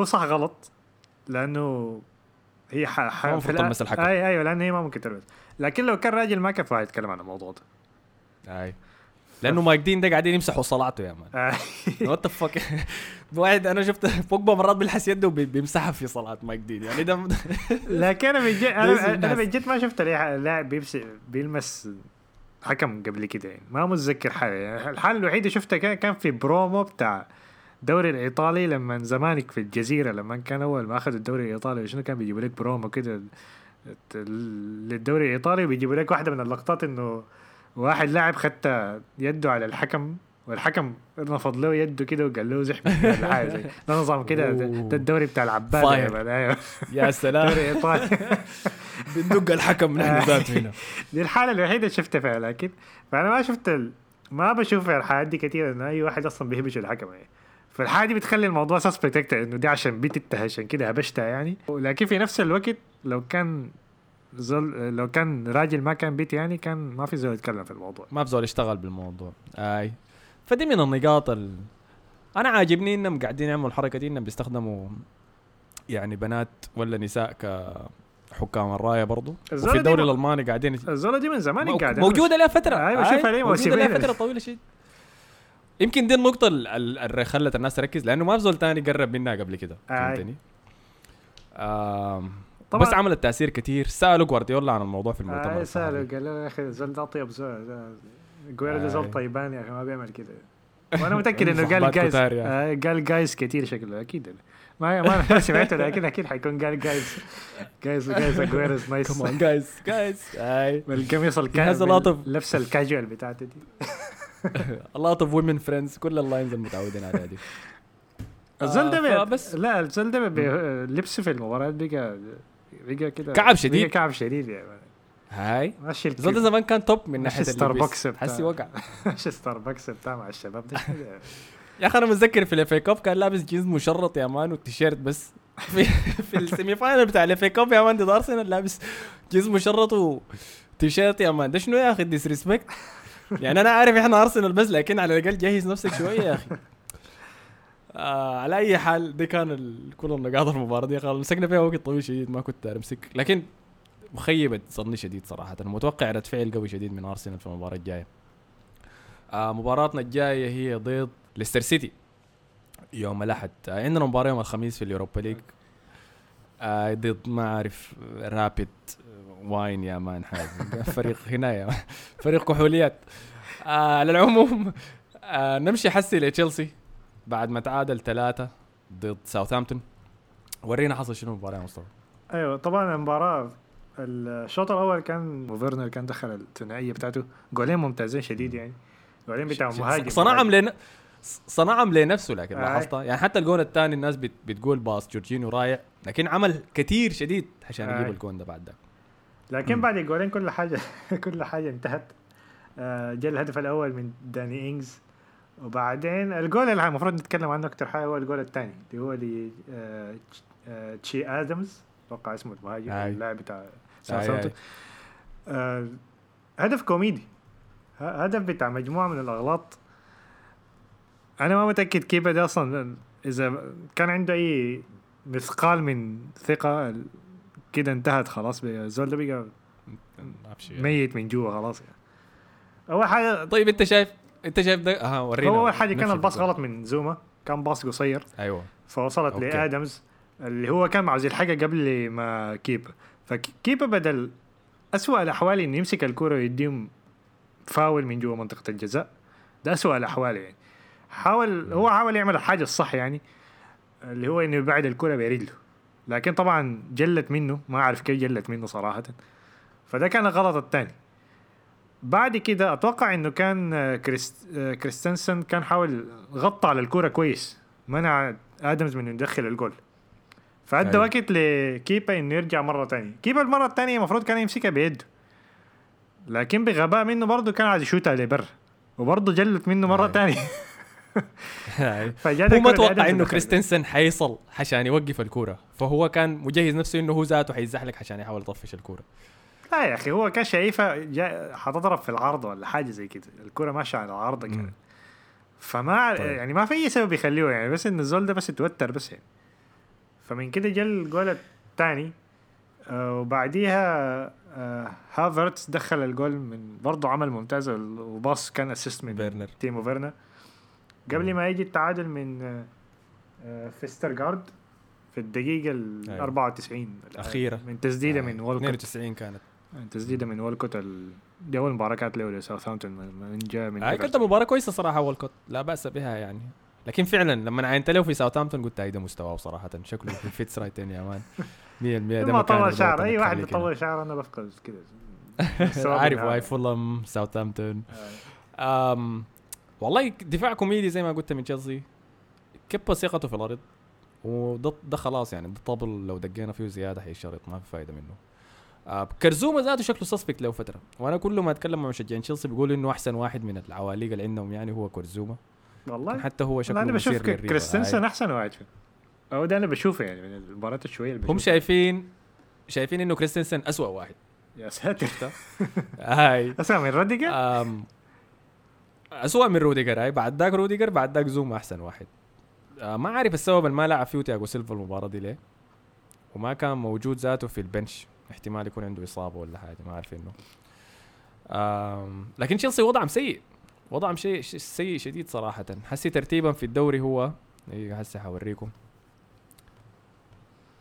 هو صح غلط لأنه هي ح... ح... ما الآ- تلمس الحكم. أي أيوه لأنه هي ما ممكن تلمس. لكن لو كان راجل ما كان فاهم يتكلم عن الموضوع ده. أي. لأنه مايك دين ده قاعدين يمسحوا صلعته يا man. what the fuck واحد أنا شفت بوجبا مرات بيلحس يده وبيمسحها في صلعة مايك دين. يعني ده لكن أنا من جد أنا. من جد ما شفت لاعب بيلمس حكم قبل كده يعني. ما متذكر حاجة يعني. الحاله الوحيده شفتها كان كان في برومو بتاع الدوري الإيطالي لما زمانك في الجزيرة لما كان أول ما اخذوا الدوري الإيطالي وشنو كان بيجيبوا لك برومو كده. للدوري الإيطالي وبيجيبوا لك واحدة من اللقطات إنه واحد لاعب خدت يده على الحكم والحكم نفض له يده كده وقال له زحمه ولا حاجة زي ده نظام كده ده الدوري بتاع العباد. يا سلام. دوري إيطالي. بندق الحكم نحن ذاته هنا. دي الحالة الوحيدة اللي شفتها فيها لكن فأنا ما شفت ال... ما بشوف الحالات دي كثير إنه أي واحد أصلا بيهبش الحكم يعني. فالحالة دي بتخلي الموضوع سسبكت إنه دي عشان بنت عشان كده هبشتها يعني. لكن في نفس الوقت لو كان زول لو كان راجل ما كان بيت يعني كان ما في زول يتكلم في الموضوع. ما بزول يشتغل بالموضوع. أي. فدي من النقاط ال... أنا عاجبني إنهم قاعدين يعملوا الحركة دي إنهم بيستخدموا يعني بنات ولا نساء كحكام الراية برضو. وفي الدوري الألماني قاعدين الزولة دي من زمان مو- قاعدة. موجودة لها فترة. أيوة، بشوفها ليه موجودة لها. فترة طويلة شيء يمكن دي النقطة ال- ال- اللي خلت الناس تركز لأنه ما في زول تاني قرب منها قبل كده. فهمتني؟ آم. طبعاً. بس عملت تأثير كتير. سألوا جوارديولا عن الموضوع في المؤتمر آه الصحفي. سأله قال له يا ده أطيب زول ده- ده آي. زول طيبان يا أخي ما بيعمل كده. وأنا متأكد إنه قال guys يعني. آه قال guys كتير شكله أكيد. ما ما سمعته لكن أكيد حيكون قال جايز جايز جايز اجويرز نايس كمان جايز جايز آي. lot of- اللبسه الكاجوال بتاعته دي. Lot of women friends كل ال lines المتعودين عليها دي. الزول ده آه، فبس- لا الزول ده لبسه في المباريات بقى بقى كده كعب شديد. كعب شديد يعني. هاي. ماشي ده زمان كان top من ناحية ستاربكس. حسي وقع ماشي ستاربكس بتاع مع الشباب. ده يا أخي أنا متذكر في ال FA Cup كان لابس جينز مشرط يا man والتيشيرت بس. في في ال semi final بتاع ال FA Cup يا man ضد ارسنال لابس جينز مشرط وتيشيرت يا man. ده شنو يا أخي؟ disrespect يعني أنا عارف إحنا ارسنال بس لكن على الأقل جهز نفسك شوية يا أخي. آه على أي حال دي كان كل النقاط المباراه دي خلاص مسكنا فيها وقت طويل شديد ما كنت أمسك. لكن مخيبة ظني شديد صراحة. متوقع رد فعل قوي شديد من أرسنال في المباراة الجاية. آه مباراتنا الجاية هي ضد ليستر سيتي. يوم الأحد. آه عندنا مباراة يوم الخميس في ال Europa League. آه ضد ما أعرف Rapid Wien يا man حاجة فريق هنا يا. فريق كحوليات. آه على العموم آه نمشي حسي لتشيلسي. بعد ما تعادل ثلاثة ضد ساوثهامبتون ورينا حصل شنو المباراة يا مصطفى. أيوه طبعا المباراة الشوط الأول كان فيرنر كان دخل الثنائية بتاعته. جولين ممتازين شديد يعني. جولين بتاع مهاجم. صنعهم لن... صنعهم لنفسه لكن آي. لاحظتها يعني حتى الجون الثاني الناس بت... بتقول باص جورجينيو رايع لكن عمل كثير شديد عشان. يجيب الجون ده بعد ده. لكن مم. بعد الجولين كل حاجة كل حاجة انتهت. آه، جاء الهدف الأول من داني إنجز. وبعدين الجول اللي المفروض نتكلم عنه أكثر حاجة هو الجول الثاني اللي هو اللي آه، آه، تشي آدمز أتوقع اسمه المهاجم. اللاعب بتاع ساوثهامبتون. آه، هدف كوميدي هدف بتاع مجموعة من الأغلاط أنا ما متأكد كيف ده أصلا إذا كان عنده أي مثقال من ثقة كده انتهت خلاص الزول ده بقى. ميت من جوا خلاص يعني أول حاجة طيب أنت شايف انت شايف ده؟ ها ورينا هو اول حاجة كان الباص. غلط من زوما. كان باص قصير. أيوه. فوصلت okay. لآدمز اللي هو كان عاوز الحاجة قبل ما كيبا. فكيبا بدل أسوأ الأحوال انه يمسك الكره ويديهم فاول من جوا منطقة الجزاء. ده أسوأ الأحوال يعني. حاول هو حاول يعمل الحاجة الصح يعني اللي هو إنه يبعد الكره برجله لكن طبعا جلت منه. ما أعرف كيف جلت منه صراحة. فده كان الغلط الثاني. بعد كده أتوقع إنه كان آه، كريست آه، كريستنسن كان حاول غطى على الكورة كويس منع آدمز من يدخل الجول فأدى أيوة. وقت لكيبا إنه يرجع مرة تانية كيبا المرة الثانية المفروض كان يمسكها بيده لكن بغباء منه برضه كان عايز يشوتها لبر وبرضه جلت منه مرة. تانية أيوة. فجاء هو ما توقع إنه. كريستنسن حيصل عشان يوقف الكورة فهو كان مجهز نفسه إنه هو ذاته حيزحلق عشان يحاول يطفش الكورة لا يا أخي هو كان شايفها حتضرب في العارضه ولا حاجة زي كده الكرة ماشية على العارضه مم. كده فما طيب. يعني ما في أي سبب يخليه يعني بس إن الزول ده بس اتوتر بس يعني فمن كده جا الجول الثاني آه وبعديها آه هافرتس دخل الجول من برضه عمل ممتاز وباص كان assist من فيرنر تيمو فيرنر قبل ما يجي التعادل من آه، آه فيسترغارد في الدقيقة ال أيوة. 94 الأخيرة. من تسديدة آه، من وولكوت 92 كانت تسديدة من وولكوت ال... دي أول مباراة كانت له لساوثهامبتون من من جاء من هاي إيفرتون. كانت مباراة كويسة صراحة والكوت. لا بأس بها يعني. لكن فعلا لما عينت له في ساوثهامبتون قلت هاي ده مستواه صراحة. شكله في فيتس رايتين يا مان. 100% ده ما طول شعر أي واحد. بيطول شعر أنا بفقد كده. عارف هاي فولم ساوثهامبتون. آه. والله دفاع كوميدي زي ما قلت من تشيلسي. كب ثقته في الأرض. وده ده خلاص يعني ده طبل لو دقينا فيه زيادة حيشرط ما في فايدة منه. آه كرزوما ذاته شكله سسبكت له فترة. وأنا كل ما أتكلم مع مشجعين تشيلسي بيقولوا إنه أحسن واحد من العواليق اللي عندهم يعني هو كرزوما والله. حتى هو شكله لا، أنا بشوف. كريستنسن هاي. أحسن واحد فيه أو ده أنا بشوفه يعني من المباريات الشوية اللي هم. شايفين شايفين إنه كريستنسن أسوأ واحد. يا ساتر. هاي. أسمع من روديجر؟ أسوأ من روديجر هاي. بعد ذاك روديجر بعد ذاك زوما أحسن واحد. آه ما عارف السبب اللي ما لعب فيه تياجو سيلفا المباراة دي ليه؟ وما كان موجود ذاته في ال bench. احتمال يكون عنده إصابة ولا حاجة ما عارف إنه. آم لكن تشيلسي وضعهم سيء. وضعهم شيء سيء شديد صراحة. حسي ترتيبا في الدوري هو هسه حوريكم.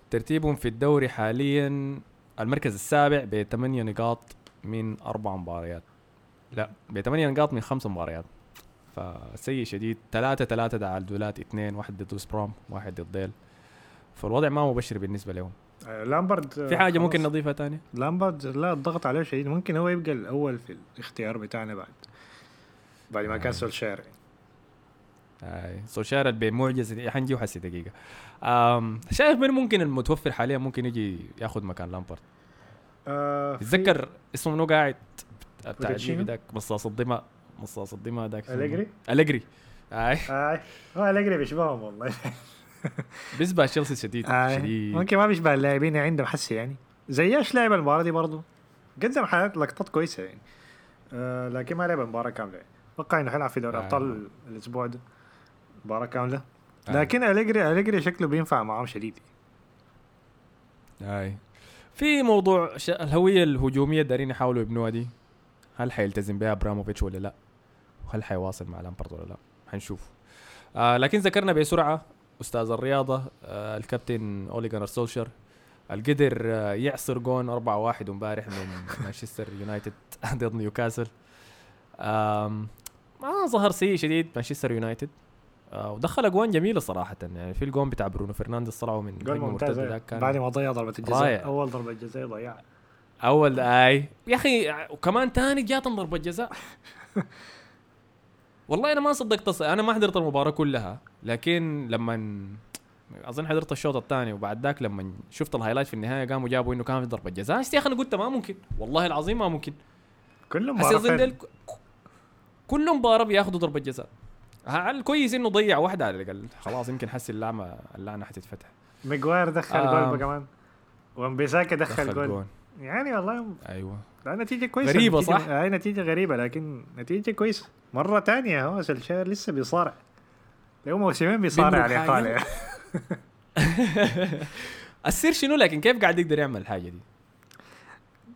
ترتيبهم في الدوري حاليا المركز السابع بثمانية نقاط من أربع مباريات. لا بثمانية نقاط من خمس مباريات. فسيء شديد. ثلاثة ثلاثة تعادلات اثنين واحد ضد وست بروم واحد ضد ديل. فالوضع ما مبشر بالنسبة لهم. لامبرد في حاجة ممكن. نضيفها تانية؟ لامبرد لا الضغط عليه شديد ممكن هو يبقى الأول في الاختيار بتاعنا بعد. بعد ما كان آه. سولشير هاي سولشير بمعجزة. حنجي وحسي دقيقة. آم شايف من ممكن المتوفر حاليا ممكن يجي ياخذ مكان لامبرد؟ آه تتذكر اسمه منو قاعد؟ بتاع ذاك مصاص الدماء. مصاص الدماء ذاك؟ منو؟ أليجري هاي آه هو أليجري بيشبههم والله. بيسبق تشيلسي شديد آه شديد ممكن ما بيشبه اللاعبين اللي عندهم حسي يعني. زي إيش لعب المباراة دي برضه قدم حالات لقطات كويسة يعني. آه لكن ما لعب المباراة كاملة يعني. أتوقع إنه حيلعب في دوري آه. أبطال الأسبوع ده. مباراة كاملة. آه. لكن أليجري أليجري شكله بينفع معاهم شديد. هاي في موضوع ش... الهوية الهجومية دارين يحاولوا يبنوها دي هل حيلتزم بها أبراموفيتش ولا لا؟ وهل حيواصل مع لامبرد ولا لا؟ حنشوف. آه لكن ذكرنا بسرعة أستاذ الرياضة آه الكابتن اولي جانر سولشر القدر آه يعصر جون 4-1 امبارح من مانشستر يونايتد ضد نيوكاسل. ما ظهر سيء شديد مانشستر يونايتد. آه ودخل أجوان جميلة صراحة. يعني في الجون بتاع برونو فرنانديز طلعوا من جول ممتاز بعد ما ضيع ضربة الجزاء. أول ضربة جزاء ضيعها. أول آي يا أخي وكمان تاني جاتهم ضربة جزاء. والله أنا ما صدقت أنا ما حضرت المباراة كلها. لكن لما أظن حضرت الشوط الثاني وبعد ذاك لما شفت الهايلايت في النهاية قاموا جابوا إنه كان في ضربة جزاء. يا أخي أنا قلت ما ممكن. والله العظيم ما ممكن. كل مباراه أظن كل مباراة بياخذوا ضربة جزاء. الكويس إنه ضيع واحدة على الأقل. خلاص يمكن حس اللعنه اللعنة حتتفتح. ميغواير دخل آه. جول كمان. وامبيساكا دخل, دخل جول. جون يعني والله أيوه. لا نتيجة كويسة. غريبة نتيجة- صح؟ هاي نتيجة غريبة لكن نتيجة كويسة. مرة تانية هو سولشاير لسه بيصارع. له موسمين بيصارع على الإقالة السر شنو لكن كيف قاعد يقدر يعمل الحاجة دي؟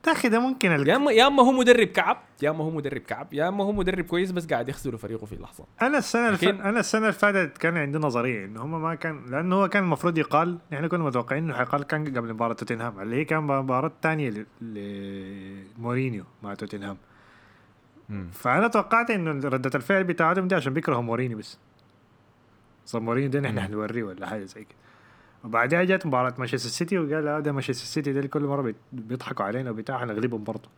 يا أخي ده ممكن ال... يا اما يا اما هو مدرب كعب يا اما هو مدرب كعب يا اما هو مدرب كويس بس قاعد يخسر فريقه في لحظة. أنا السنة الف... أنا السنة اللي فاتت كان عندي نظرية إنه هم ما كان لأنه هو كان المفروض يقال نحن كنا متوقعين إنه حيقال كان قبل مباراة توتنهام اللي هي كان مباراة تانية ل... لمورينيو مع توتنهام. فأنا توقعت إنه ردة الفعل بتاعتهم دي عشان بيكرهوا مورينيو بس. صار مورينيو ده نحن. حنوريه ولا حاجة زي كده. وبعدها جت مباراة مانشستر سيتي وقال هذا مانشستر سيتي ده كل بيت- بيضحكوا علينا وبتاع حنغلبهم برضه.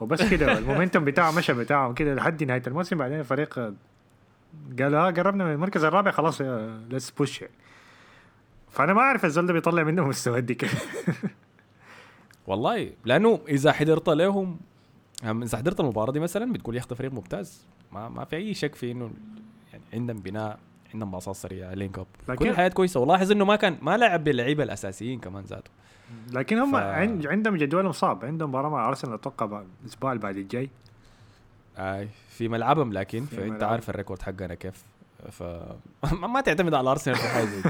وبس كده ال momentum بتاعه مشى بتاعهم كده لحد نهاية الموسم بعدين الفريق قال ها قربنا من المركز الرابع خلاص let's push يعني. فأنا ما أعرف الزول ده بيطلع منه مستوى دي كده. والله لأنه إذا حضرت لهم هم- إذا حضرت المباراة دي مثلا بتقول يا أخي فريق ممتاز. ما ما في أي شك في إنه يعني عندهم بناء. عندهم باصات سريعة link up. لكن- كل الحياة كويسة. ولاحظ إنه ما كان ما لعب باللعيبة الأساسيين كمان ذاته. لكن هم ف- عند عندهم جدولهم صعب عندهم مباراة مع أرسنال أتوقع الأسبوع اللي بعد الجاي. اي في ملعبهم لكن في فانت ملعب. عارف ال record حقنا كيف. ف ما تعتمد على أرسنال في حاجة زي.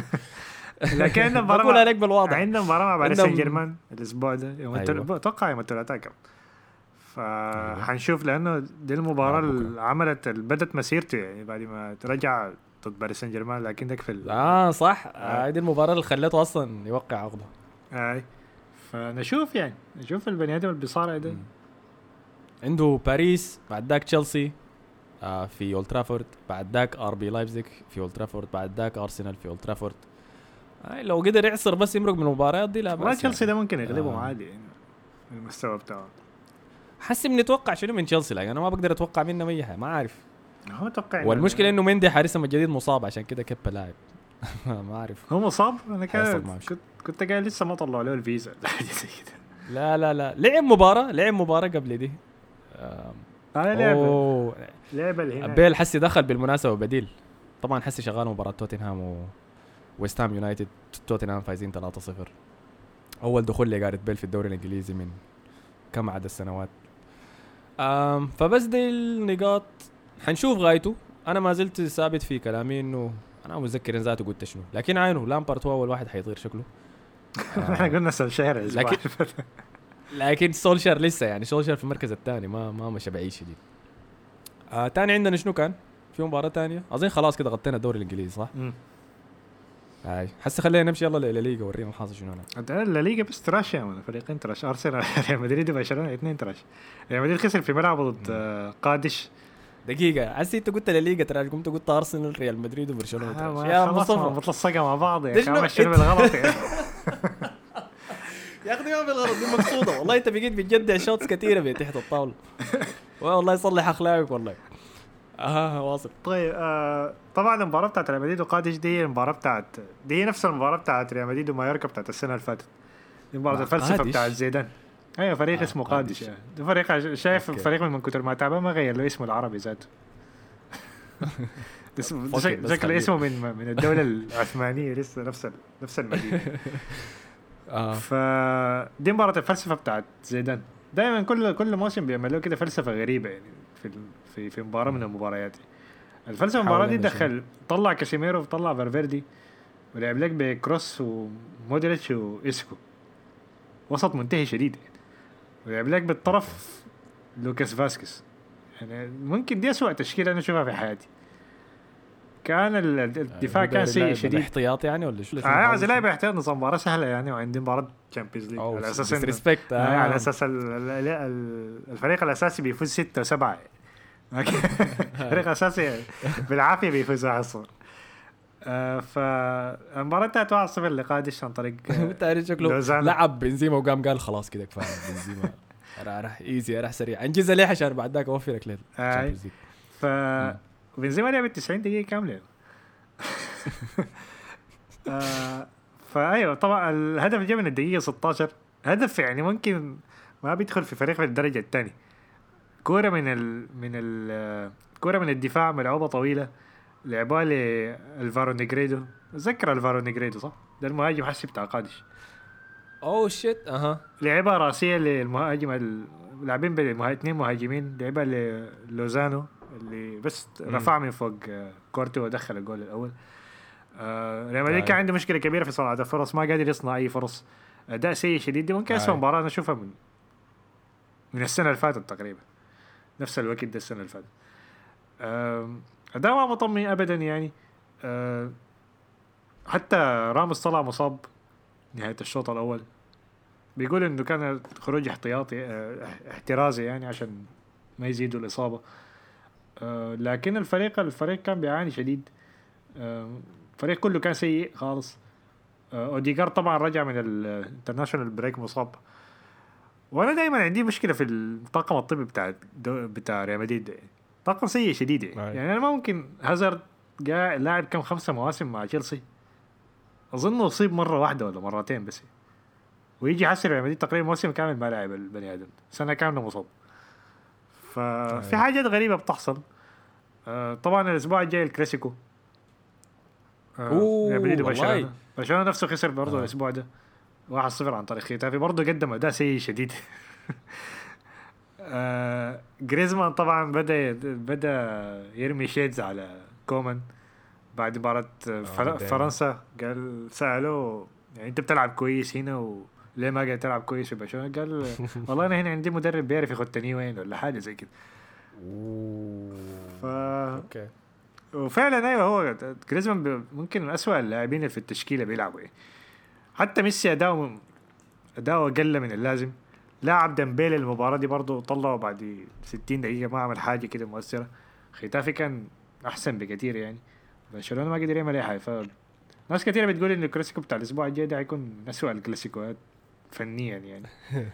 لكن عندهم مباراة بقولها مع- لك بالواضح. عندهم مباراة مع باريس سان جيرمان الأسبوع ده. يوم أيوة. أتوقع يوم الثلاثاء كم فحنشوف لأنه دي المباراة آه،. اللي عملت بدت مسيرته يعني بعد ما ترجع ضد باريس سان جيرمان لكن ده في ال... آه صح. آه. دي المباراة اللي خلته أصلا يوقع عقده. أي. فنشوف يعني نشوف البني آدم اللي بيصارع ده. عنده باريس بعد ذاك تشيلسي آه في أولد ترافورد بعد ذاك آر بي لايبزيج في أولد ترافورد بعد ذاك أرسنال في أولد ترافورد. آه لو قدر يعصر بس يمرق من المباريات دي لا بس تشيلسي يعني. ده ممكن يغلبهم آه. عادي يعني المستوى بتاعه. حسي بنتوقع شنو من تشيلسي لكن أنا ما بقدر أتوقع منهم اي حاجة ما عارف. هو أتوقع والمشكلة إنه مندي حارسهم الجديد مصاب عشان كده كيبا لاعب. ما أعرف. هو مصاب؟ أنا كان. كنت كنت قايل لسه ما طلعوا له الفيزا. حاجة زي كده. لا لا لا. لعب مباراة لعب مباراة قبل دي. أنا لعبه أوه. لعبه اللي هنا بيل حسي دخل بالمناسبة بديل طبعا حسي شغال مباراة توتنهام و ويست هام يونايتد توتنهام فايزين 3-0 أول دخول لجاريت بيل في الدوري الإنجليزي من كم عدد السنوات. آم فبس دي النقاط. حنشوف غايته. أنا ما زلت ثابت في كلامي إنه أنا متذكر إن ذاته قلت شنو. لكن عينه لامبارت هو أول واحد حيطير شكله. إحنا قلنا سولشاير الأسبوع لكن-. لكن سولشر لسه يعني سولشر في المركز الثاني. ما ما مشى بعيد شديد. آه تاني عندنا شنو كان؟ في مباراة تانية؟ أظن خلاص كده غطينا الدوري الإنجليزي صح؟ مم. هاي. هسه خلينا نمشي يلا للليغا ورينا الحاصل شنو هنا أنت الليغا بس trash يا man. فريقين trash. أرسنال ريال مدريد وبرشلونة اثنين trash. ريال مدريد خسر في ملعبه ضد آه، قادش. دقيقة. حسي أنت قلت للليغا trash قمت قلت أرسنال ريال مدريد وبرشلونة آه، يا مصطفى. متلصقة مع بعض يا أخي شنو؟ ما شنو بالغلط يعني يا أخي ما بالغلط دي مقصودة. والله أنت بقيت بتجدع shots كثيرة بين تحت الطاولة. والله يصلح أخلاقك والله. آه واصل. طيب آه طبعا المباراة بتاعت ريال مدريد وقادش دي المباراة بتاعت دي نفس المباراة بتاعت ريال مدريد ومايوركا بتاعت السنة اللي فاتت. دي مباراة مع الفلسفة؟ بتاعت زيدان. أيوه فريق آه، اسمه قادش. يعني. فريق شايف okay. فريق من كتر ما تعبان ما غير له اسمه العربي ذاته. اسمه فكر شك- بس شكله خليه. اسمه من من الدولة العثمانية لسه نفس نفس المدينة. آه. فدي مباراة الفلسفة بتاعت زيدان. دائما كل كل موسم بيعملوا كده فلسفة غريبة يعني في في في مباراة من المباريات. الفلسفة المباراة دي دخل طلع كاسيميرو وطلع فالفيردي ولعب لك بكروس ومودريتش واسكو وسط منتهي شديد يعني. ولعب لك بالطرف لوكاس فاسكس يعني ممكن دي أسوأ تشكيلة أنا أشوفها في حياتي. كان ال- الدفاع كان سيء شديد. احتياط يعني ولا شو؟ آه عايز لاعب احتياط نظام مباراة سهلة يعني وعندي مباراة Champions League على أساس respect آه على أساس ال- ال- الفريق الأساسي بيفوز 6 و7 الفريق الاساسي بالعافية بيفوز 1 0 آه فالمباراة انتهت 1 0 لقادش عن طريق آه، انت عارف شكله. لعب بنزيما وقام قال خلاص كده كفاية. بنزيما راح ايزي راح سريع. انجزها ليه عشان بعد ذاك اوفرك ليه آي. ف بنزيما لعب 90 دقيقة كاملة. آه فايوه طبعا الهدف جاء من الدقيقة 16 هدف يعني ممكن ما بيدخل في فريق في الدرجة الثانية. كورة من ال من ال كورة من الدفاع ملعوبة طويلة. لعبوها لالفارو نيجريدو تذكر الفارو نيجريدو صح؟ ده المهاجم حسي بتاع قادش oh shit أها لعبها رأسية للمهاجم لاعبين. اثنين مهاجمين لعبها للوزانو اللي بس. رفع من فوق آه، كورتو ودخل الجول الأول آه ريال مدريد آه. كان عنده مشكلة كبيرة في صناعة الفرص ما قادر يصنع أي فرص اداء سيء شديد دي ممكن اسوء. مباراة أنا أشوفها من من السنة اللي فاتت تقريبا نفس الوقت ده السنة اللي فاتت اداء ما مطمئن ابدا يعني. آه، حتى راموس طلع مصاب نهاية الشوط الأول. بيقول إنه كان خروج احتياطي آه، احترازي يعني عشان ما يزيدوا الإصابة. آه، لكن الفريق الفريق كان بيعاني شديد. آه، الفريق كله كان سيء خالص. آه، أوديجارد طبعا رجع من ال international break مصاب. وأنا دائما عندي مشكلة في الطاقم الطبي بتاع بتاع ريال مدريد. طاقم سيء شديد يعني, أي. يعني أنا ما ممكن هازارد جاء لاعب كم خمسة مواسم مع تشيلسي. اظن اصيب مرة واحدة ولا مرتين بس. ويجي ريال مدريد تقريبا موسم كامل ما لعب البني آدم. سنة كاملة مصاب. ففي أي. حاجات غريبة بتحصل. آه، طبعا الأسبوع الجاي الكلاسيكو. آه، أوه، ريال مدريد والله. وبرشلونة. برشلونة نفسه خسر برضه آه. الأسبوع ده. 1-0 عن طريق ختافي برضه قدم اداء سيء شديد. آه جريزمان طبعا بدأ بدأ يرمي shades على كومان بعد مباراة فر- بدأ. فرنسا. قال سألوه يعني أنت بتلعب كويس هنا وليه ما قاعد تلعب كويس في برشلونة؟ قال والله أنا هنا عندي مدرب بيعرف يخدني وين ولا حاجة زي كده. ف... okay. وفعلا أيوه هو جريزمان ممكن من اسوء اللاعبين اللي في التشكيلة بيلعبوا يعني حتى ميسي أداؤه أداؤه أقل من اللازم. لاعب ديمبيلي المباراة دي برضه طلعه بعد 60 دقيقة ما عمل حاجة كده مؤثرة. ختافي كان أحسن بكثير يعني. برشلونة ما قدر يعمل أي حاجة. ف ناس كثيره بتقول إن الكلاسيكو بتاع الأسبوع الجاي ده حيكون من اسوء الكلاسيكوات فنيا يعني.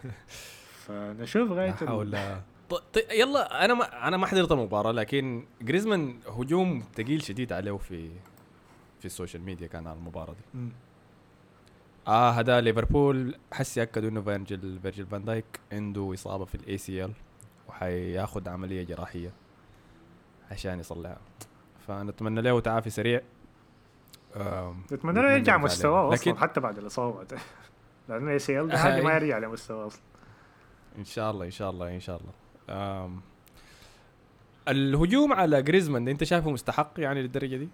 فنشوف ال- حول ط- ط- يلا أنا ما أنا ما حضرت المباراة لكن جريزمان هجوم ثقيل شديد عليه في في ال social media كان على المباراة دي. آه هذا ليفربول. حسي أكدوا إنه فيرجيل فيرجيل فان دايك عنده إصابة في ال ACL وحياخد عملية جراحية عشان يصلحها. فنتمنى له تعافي سريع. آم، أتمنى له يرجع مستواه أصلا حتى بعد الإصابة. لأنه ACL ده. حاجة ما يرجع لمستواه أصلا. إن شاء الله إن شاء الله إن شاء الله. آم، الهجوم على جريزمان أنت شايفه مستحق يعني للدرجة دي؟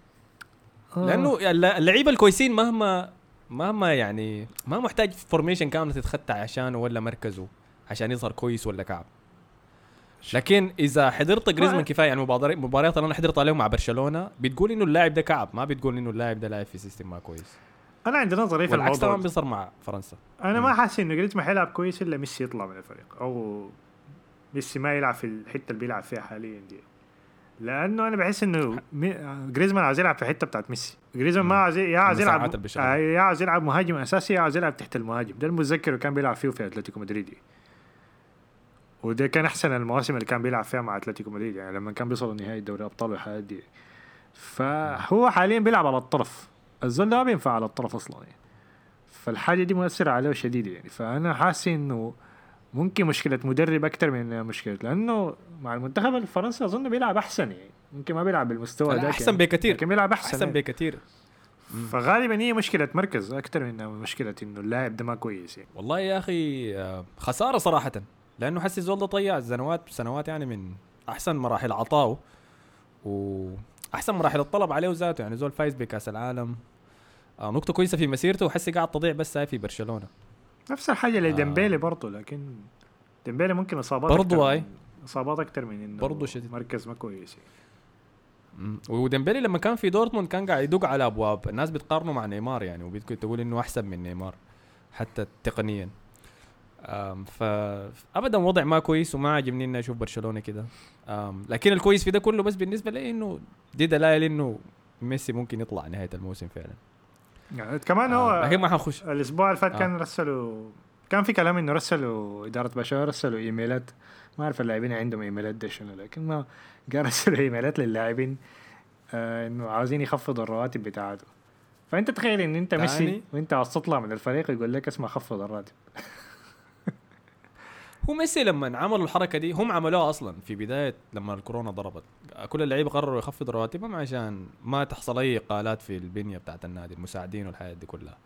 لأنه الل- اللعيبة الكويسين مهما مهما يعني ما محتاج formation كاملة تتخطى عشانه ولا مركزه عشان يظهر كويس ولا كعب لكن إذا حضرت جريزمان كفاية يعني مباريات اللي أنا حضرت عليهم مع برشلونة بتقول إنه اللاعب ده كعب ما بتقول إنه اللاعب ده لاعب في system ما كويس أنا عندي نظريه في الموضوع تمام ده. بيصير مع فرنسا أنا ما مم. حاسس إنه جريزمان حيلعب كويس إلا ميسي يطلع من الفريق أو ميسي ما يلعب في الحتة اللي بيلعب فيها حاليا دي لأنه أنا بحس إنه مي... جريزمان عايز يلعب في الحته بتاعت ميسي. جريزمان ما عايز يا عايز يلعب. آه، يا عايز يلعب مهاجم أساسي يا عايز يلعب تحت المهاجم. ده المتذكر كان بيلعب فيه في أتلتيكو مدريد. وده كان أحسن المواسم اللي كان بيلعب فيها مع أتلتيكو مدريد يعني لما كان بيوصلوا نهائي دوري أبطال والحاجات دي. فهو حاليا بيلعب على الطرف. الزول ده ما بينفع على الطرف أصلا يعني. فالحاجة دي مؤثرة عليه شديد يعني. فأنا حاسس إنه ممكن مشكلة مدرب أكثر من مشكلة لأنه مع المنتخب الفرنسي أظن بيلعب أحسن يعني ممكن ما بيلعب بالمستوى ده أحسن بكثير لكن بيلعب أحسن, أحسن يعني. بكثير فغالبا هي مشكلة مركز أكثر من مشكلة إنه اللاعب ده ما كويس يعني. والله يا أخي آه، خسارة صراحة لأنه حس الزول ده ضيع سنوات سنوات يعني من أحسن مراحل عطائه وأحسن مراحل الطلب عليه ذاته يعني زول فايز بكأس العالم. آه نقطة كويسة في مسيرته وحسي قاعد تضيع بس هي في برشلونة. نفس الحاجة لديمبيلي برضه لكن ديمبيلي ممكن إصابات برضه. من- إصابات أكثر من إنه برضه شديد. مركز ما كويس يعني. وديمبلي لما كان في دورتموند كان قاعد يدق على أبواب الناس بتقارنه مع نيمار يعني وبتقول إنه أحسن من نيمار حتى تقنيا فابدا وضع ما كويس وما عجبني إني أشوف برشلونة كده لكن الكويس في ده كله بس بالنسبة لي إنه دي دلائل إنه ميسي ممكن يطلع نهاية الموسم فعلا يعني كمان آه، هو لكن ما حنخش الأسبوع اللي فات آه. كان رسلوا كان في كلام إنه رسلوا إدارة برشلونه رسلوا إيميلات ما أعرف اللاعبين عندهم إيميلات ده شنو لكن ما قال رسلوا إيميلات للاعبين آه إنه عاوزين يخفضوا الرواتب بتاعته فأنت تخيل إن أنت ميسي تاني؟ وأنت عاوز تطلع من الفريق يقول لك اسمع خفض الراتب هو ميسي لما عملوا الحركة دي هم عملوها أصلا في بداية لما الكورونا ضربت. كل اللعيبه قرروا يخفضوا رواتبهم عشان ما تحصل أي إقالات في البنية بتاعت النادي المساعدين والحياة دي كلها.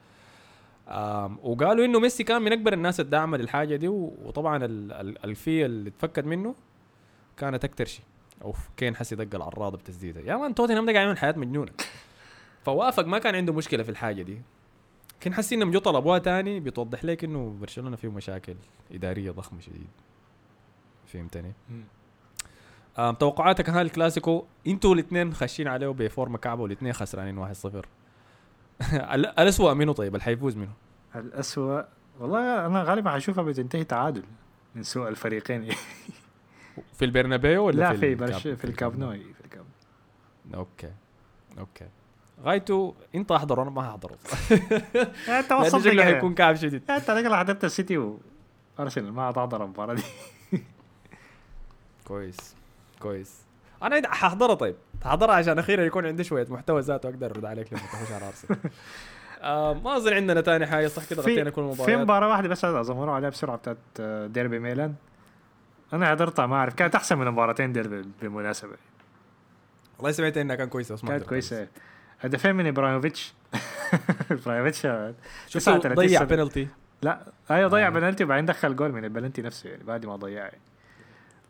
وقالوا إنه ميسي كان من أكبر الناس الداعمه للحاجه دي وطبعا ال- ال- الفيه اللي اتفكت منه كانت أكتر شيء. أوف كين حسي دق العراضه بتسديده. يا مان توتنهام ده قاعد يعمل حياة مجنونة. فوافق ما كان عنده مشكلة في الحاجة دي. كان حاسين إنهم جو طلبوها تاني بتوضح لك إنه برشلونة فيه مشاكل إدارية ضخمة شديد. فهمتني؟ توقعاتك هل الكلاسيكو إنتوا الاثنين خاشين عليه ب form كعبة والاثنين خسرانين 1-0 ال- الاسوء منه طيب؟ اللي حيفوز منه الأسوأ والله أنا غالبا حشوفها بتنتهي تعادل من سوء الفريقين. في البرنابيو ولا لا في في برش في الكامب نو في الكامب. okay okay. غايته إنت أحضر وأنا ما احضر يعني أنت وصلت شكله. حيكون كعب شديد. أنت رجل حضرت السيتي وارسنال ما هتحضر المباراة دي. كويس كويس. أنا إذا حاحضرها طيب. حاحضرها عشان أخيرا يكون عندي شوية محتوى ذاته أقدر أرد عليك لما تخش على أرسنال. آه ما أظن عندنا ثاني حاجة صح كده غطينا كل في المباريات مباراة واحدة بس أمر عليها بسرعة بتاعت آه، ديربي ميلان. أنا حضرتها ما أعرف. كانت أحسن من مباراتين ديربي بالمناسبه والله سمعت إنها كان كويسة بس ما كانت كويسة. هدفين من إبراهيموفيتش إبراهيموفيتش شوف 39 ضيع سنة. بينالتي لا أيوه ضيع آه. بنالتي وبعدين دخل جول من البلنتي نفسه يعني بعد ما ضيع يعني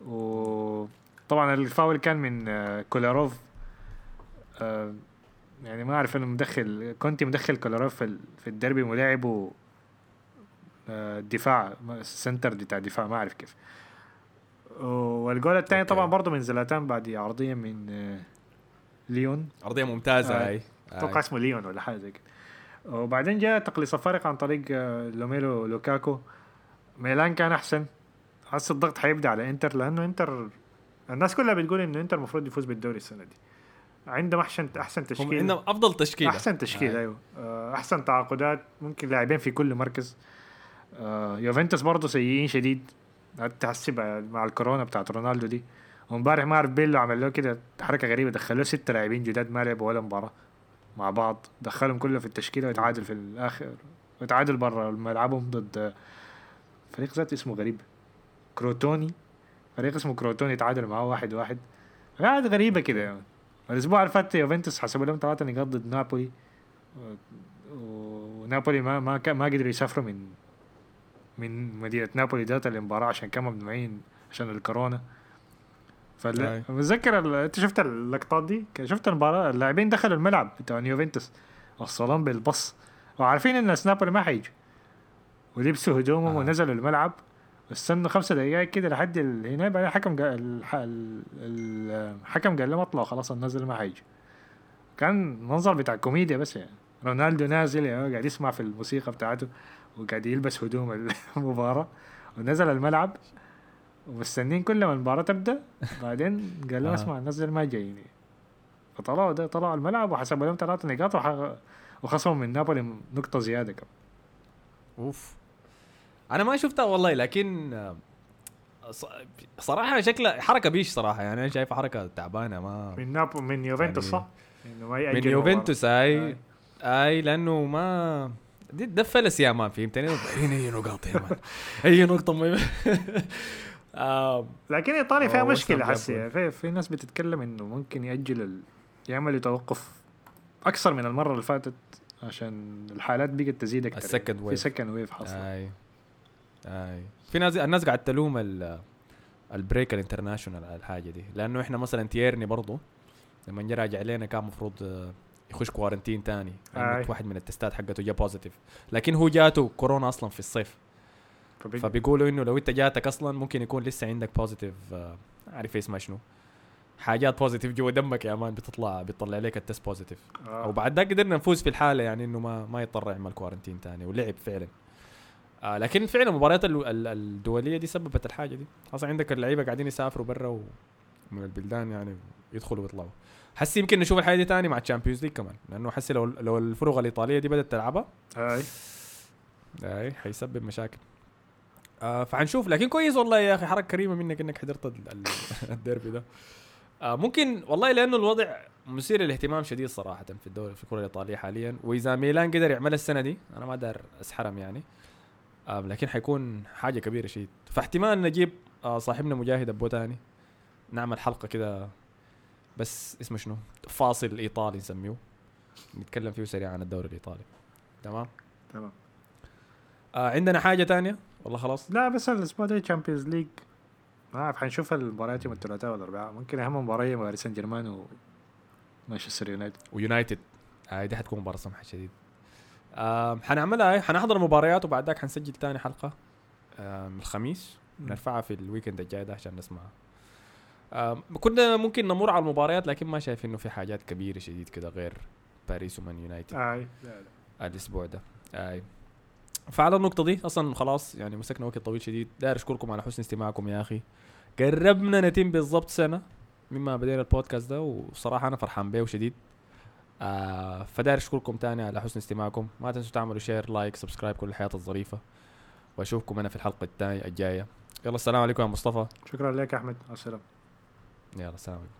وطبعا الفاول كان من آه، كولاروف آه، يعني ما أعرف إنه مدخل كنت مدخل كولاروف في ال- في الدربي ملاعبه آه، دفاع سنتر بتاع دفاع ما أعرف كيف والجول الثاني. طبعا برضه من زلاتان بعد عرضية من ليون؟ ارضيه ممتازة آه. هاي أتوقع اسمه ليون ولا حاجة زي كده. وبعدين جاء تقليص الفارق عن طريق آه، روميلو لوكاكو. ميلان كان أحسن. حسي الضغط حيبدا على إنتر لأنه إنتر الناس كلها بتقول انه إنتر المفروض يفوز بالدوري السنة دي. عندهم أحسن أحسن هم تشكيل عندهم أفضل تشكيلة. أحسن تشكيل آه. أيوه. آه، أحسن تعاقدات. ممكن لاعبين في كل مركز. آه، يوفنتوس برضه سيئين شديد. تحسب مع الكورونا بتاعت رونالدو دي؟ وامبارح ما اعرف بيرلو عمل له كده حركة غريبة دخلوه ست لاعبين جداد ما لعبوا ولا مباراة مع بعض دخلهم كلهم في التشكيلة ويتعادل في الآخر ويتعادل برا ملعبهم ضد فريق ذات اسمه غريب كروتوني. فريق اسمه كروتوني تعادل معاه واحد واحد. قاعد غريبة كده يعني. الأسبوع اللي فات يوفنتوس حسبوا لهم ثلاثة نقاط ضد نابولي. ونابولي ما ما ما قدروا يسافروا من من مدينة نابولي ذات المباراة عشان كانوا ممنوعين عشان الكورونا. فال ال- انت شفت اللقطات دي؟ شفت المباراة؟ اللاعبين دخلوا الملعب بتاع يوفنتوس وصلهم بالبص وعارفين إن نابولي ما حيجوا ولبسوا هدومهم آه. ونزلوا الملعب. واستنوا خمسة دقائق كده لحد هنا بعدين الحكم قال الح- ال- ال- الحكم قال لهم اطلعوا خلاص النزل ما حيجي. كان منظر بتاع كوميديا بس يعني. رونالدو نازل يعني قاعد يسمع في الموسيقى بتاعته وقاعد يلبس هدوم المباراة. ونزل الملعب. ومستنين كل ما المباراة تبدأ بعدين قال لهم آه. اسمع النزل ما جايني فطلعوا ده طلعوا الملعب وحسبوا لهم ثلاثة نقاط وح- وخصموا من نابولي نقطة زيادة كمان أوف أنا ما شفتها والله لكن آه، صراحة شكلها حركة بيش صراحة يعني أنا شايفها حركة تعبانة ما من نابو من يوفنتوس يعني صح؟ من. يوفنتوس أي آي. أي لأنه ما دي ده فلس يا man فهمتني هي نقاط يا man اي نقطة ما آه، لكن ايطاليا فيها مشكلة حسي في, في ناس بتتكلم إنه ممكن يأجل ال... يعملوا توقف أكثر من المرة اللي فاتت عشان الحالات بقت تزيد أكثر ال second في wave second wave حصل. آي آي. في ناس الناس قاعد تلوم ال- ال break ال international على الحاجة دي. لأنه إحنا مثلا تيرني برضو لما جا راجع علينا كان المفروض يخش quarantine تاني. واحد من ال tests حقته جا positive لكن هو جاته كورونا أصلا في الصيف. فبق... فبيقولوا إنه لو أنت جاتك أصلا ممكن يكون لسه عندك positive آه عارف اسمها شنو. حاجات positive جوا دمك يا man بتطلع بيطلع لك ال test positive آه. وبعد ده قدرنا نفوز في الحالة يعني إنه ما ما يضطر يعمل quarantine تاني ولعب فعلا. آه لكن فعلا المباريات ال- ال- الدولية دي سببت الحاجة دي. أصلا عندك اللعيبة قاعدين يسافروا برا ومن البلدان يعني يدخلوا ويطلعوا. حسي يمكن نشوف الحاجة دي تاني مع ال Champions League كمان لأنه حسي لو لو الفرق الإيطالية دي بدأت تلعبها هاي. اي حيسبب مشاكل. آه فحنشوف. لكن كويس والله يا أخي حركة كريمة منك إنك حضرت ال- ال- الديربي ده. آه ممكن والله لأنه الوضع مثير للاهتمام شديد صراحة في الدوري في الكره الإيطالية حاليا. وإذا ميلان قدر يعملها السنة دي أنا ما دار أسحرم يعني. آه لكن حيكون حاجة كبيرة شديد. فاحتمال نجيب آه صاحبنا مجاهد أبو تاني. نعمل حلقة كده بس اسمه شنو؟ فاصل إيطالي نسميه. نتكلم فيه سريع عن الدوري الإيطالي. تمام؟ تمام. آه عندنا حاجة تانية؟ والله خلاص. لا بس الأسبوع ده Champions League ما أعرف حنشوف المباريات يوم الثلاثاء والاربعاء ممكن أهم مباراه باريس سان جيرمان ومانشستر يونايتد. ويونايتد. هاي دي حتكون مباراة سمحه شديد. آه حنعملها هاي حنحضر مباريات وبعد ذاك حنسجل تاني حلقة. آه الخميس. نرفعها في ال weekend الجاي ده عشان نسمعها آه كنا ممكن نمر على المباريات لكن ما شايف إنه في حاجات كبيرة شديد كده غير باريس ومان يونايتد. لا لا. الأسبوع ده. اي فعلى النقطة دي أصلا خلاص يعني مسكنا وقت طويل شديد. داير أشكركم على حسن استماعكم يا أخي. قربنا نتم بالضبط سنة مما بدينا البودكاست ده وصراحة أنا فرحان به شديد آه فداير أشكركم تاني على حسن استماعكم. ما تنسوا تعملوا share like subscribe كل الحاجات الظريفة. وأشوفكم أنا في الحلقة الثانية الجاية. يلا السلام عليكم يا مصطفى. شكرا لك يا أحمد. على السلامة. يلا السلام عليكم.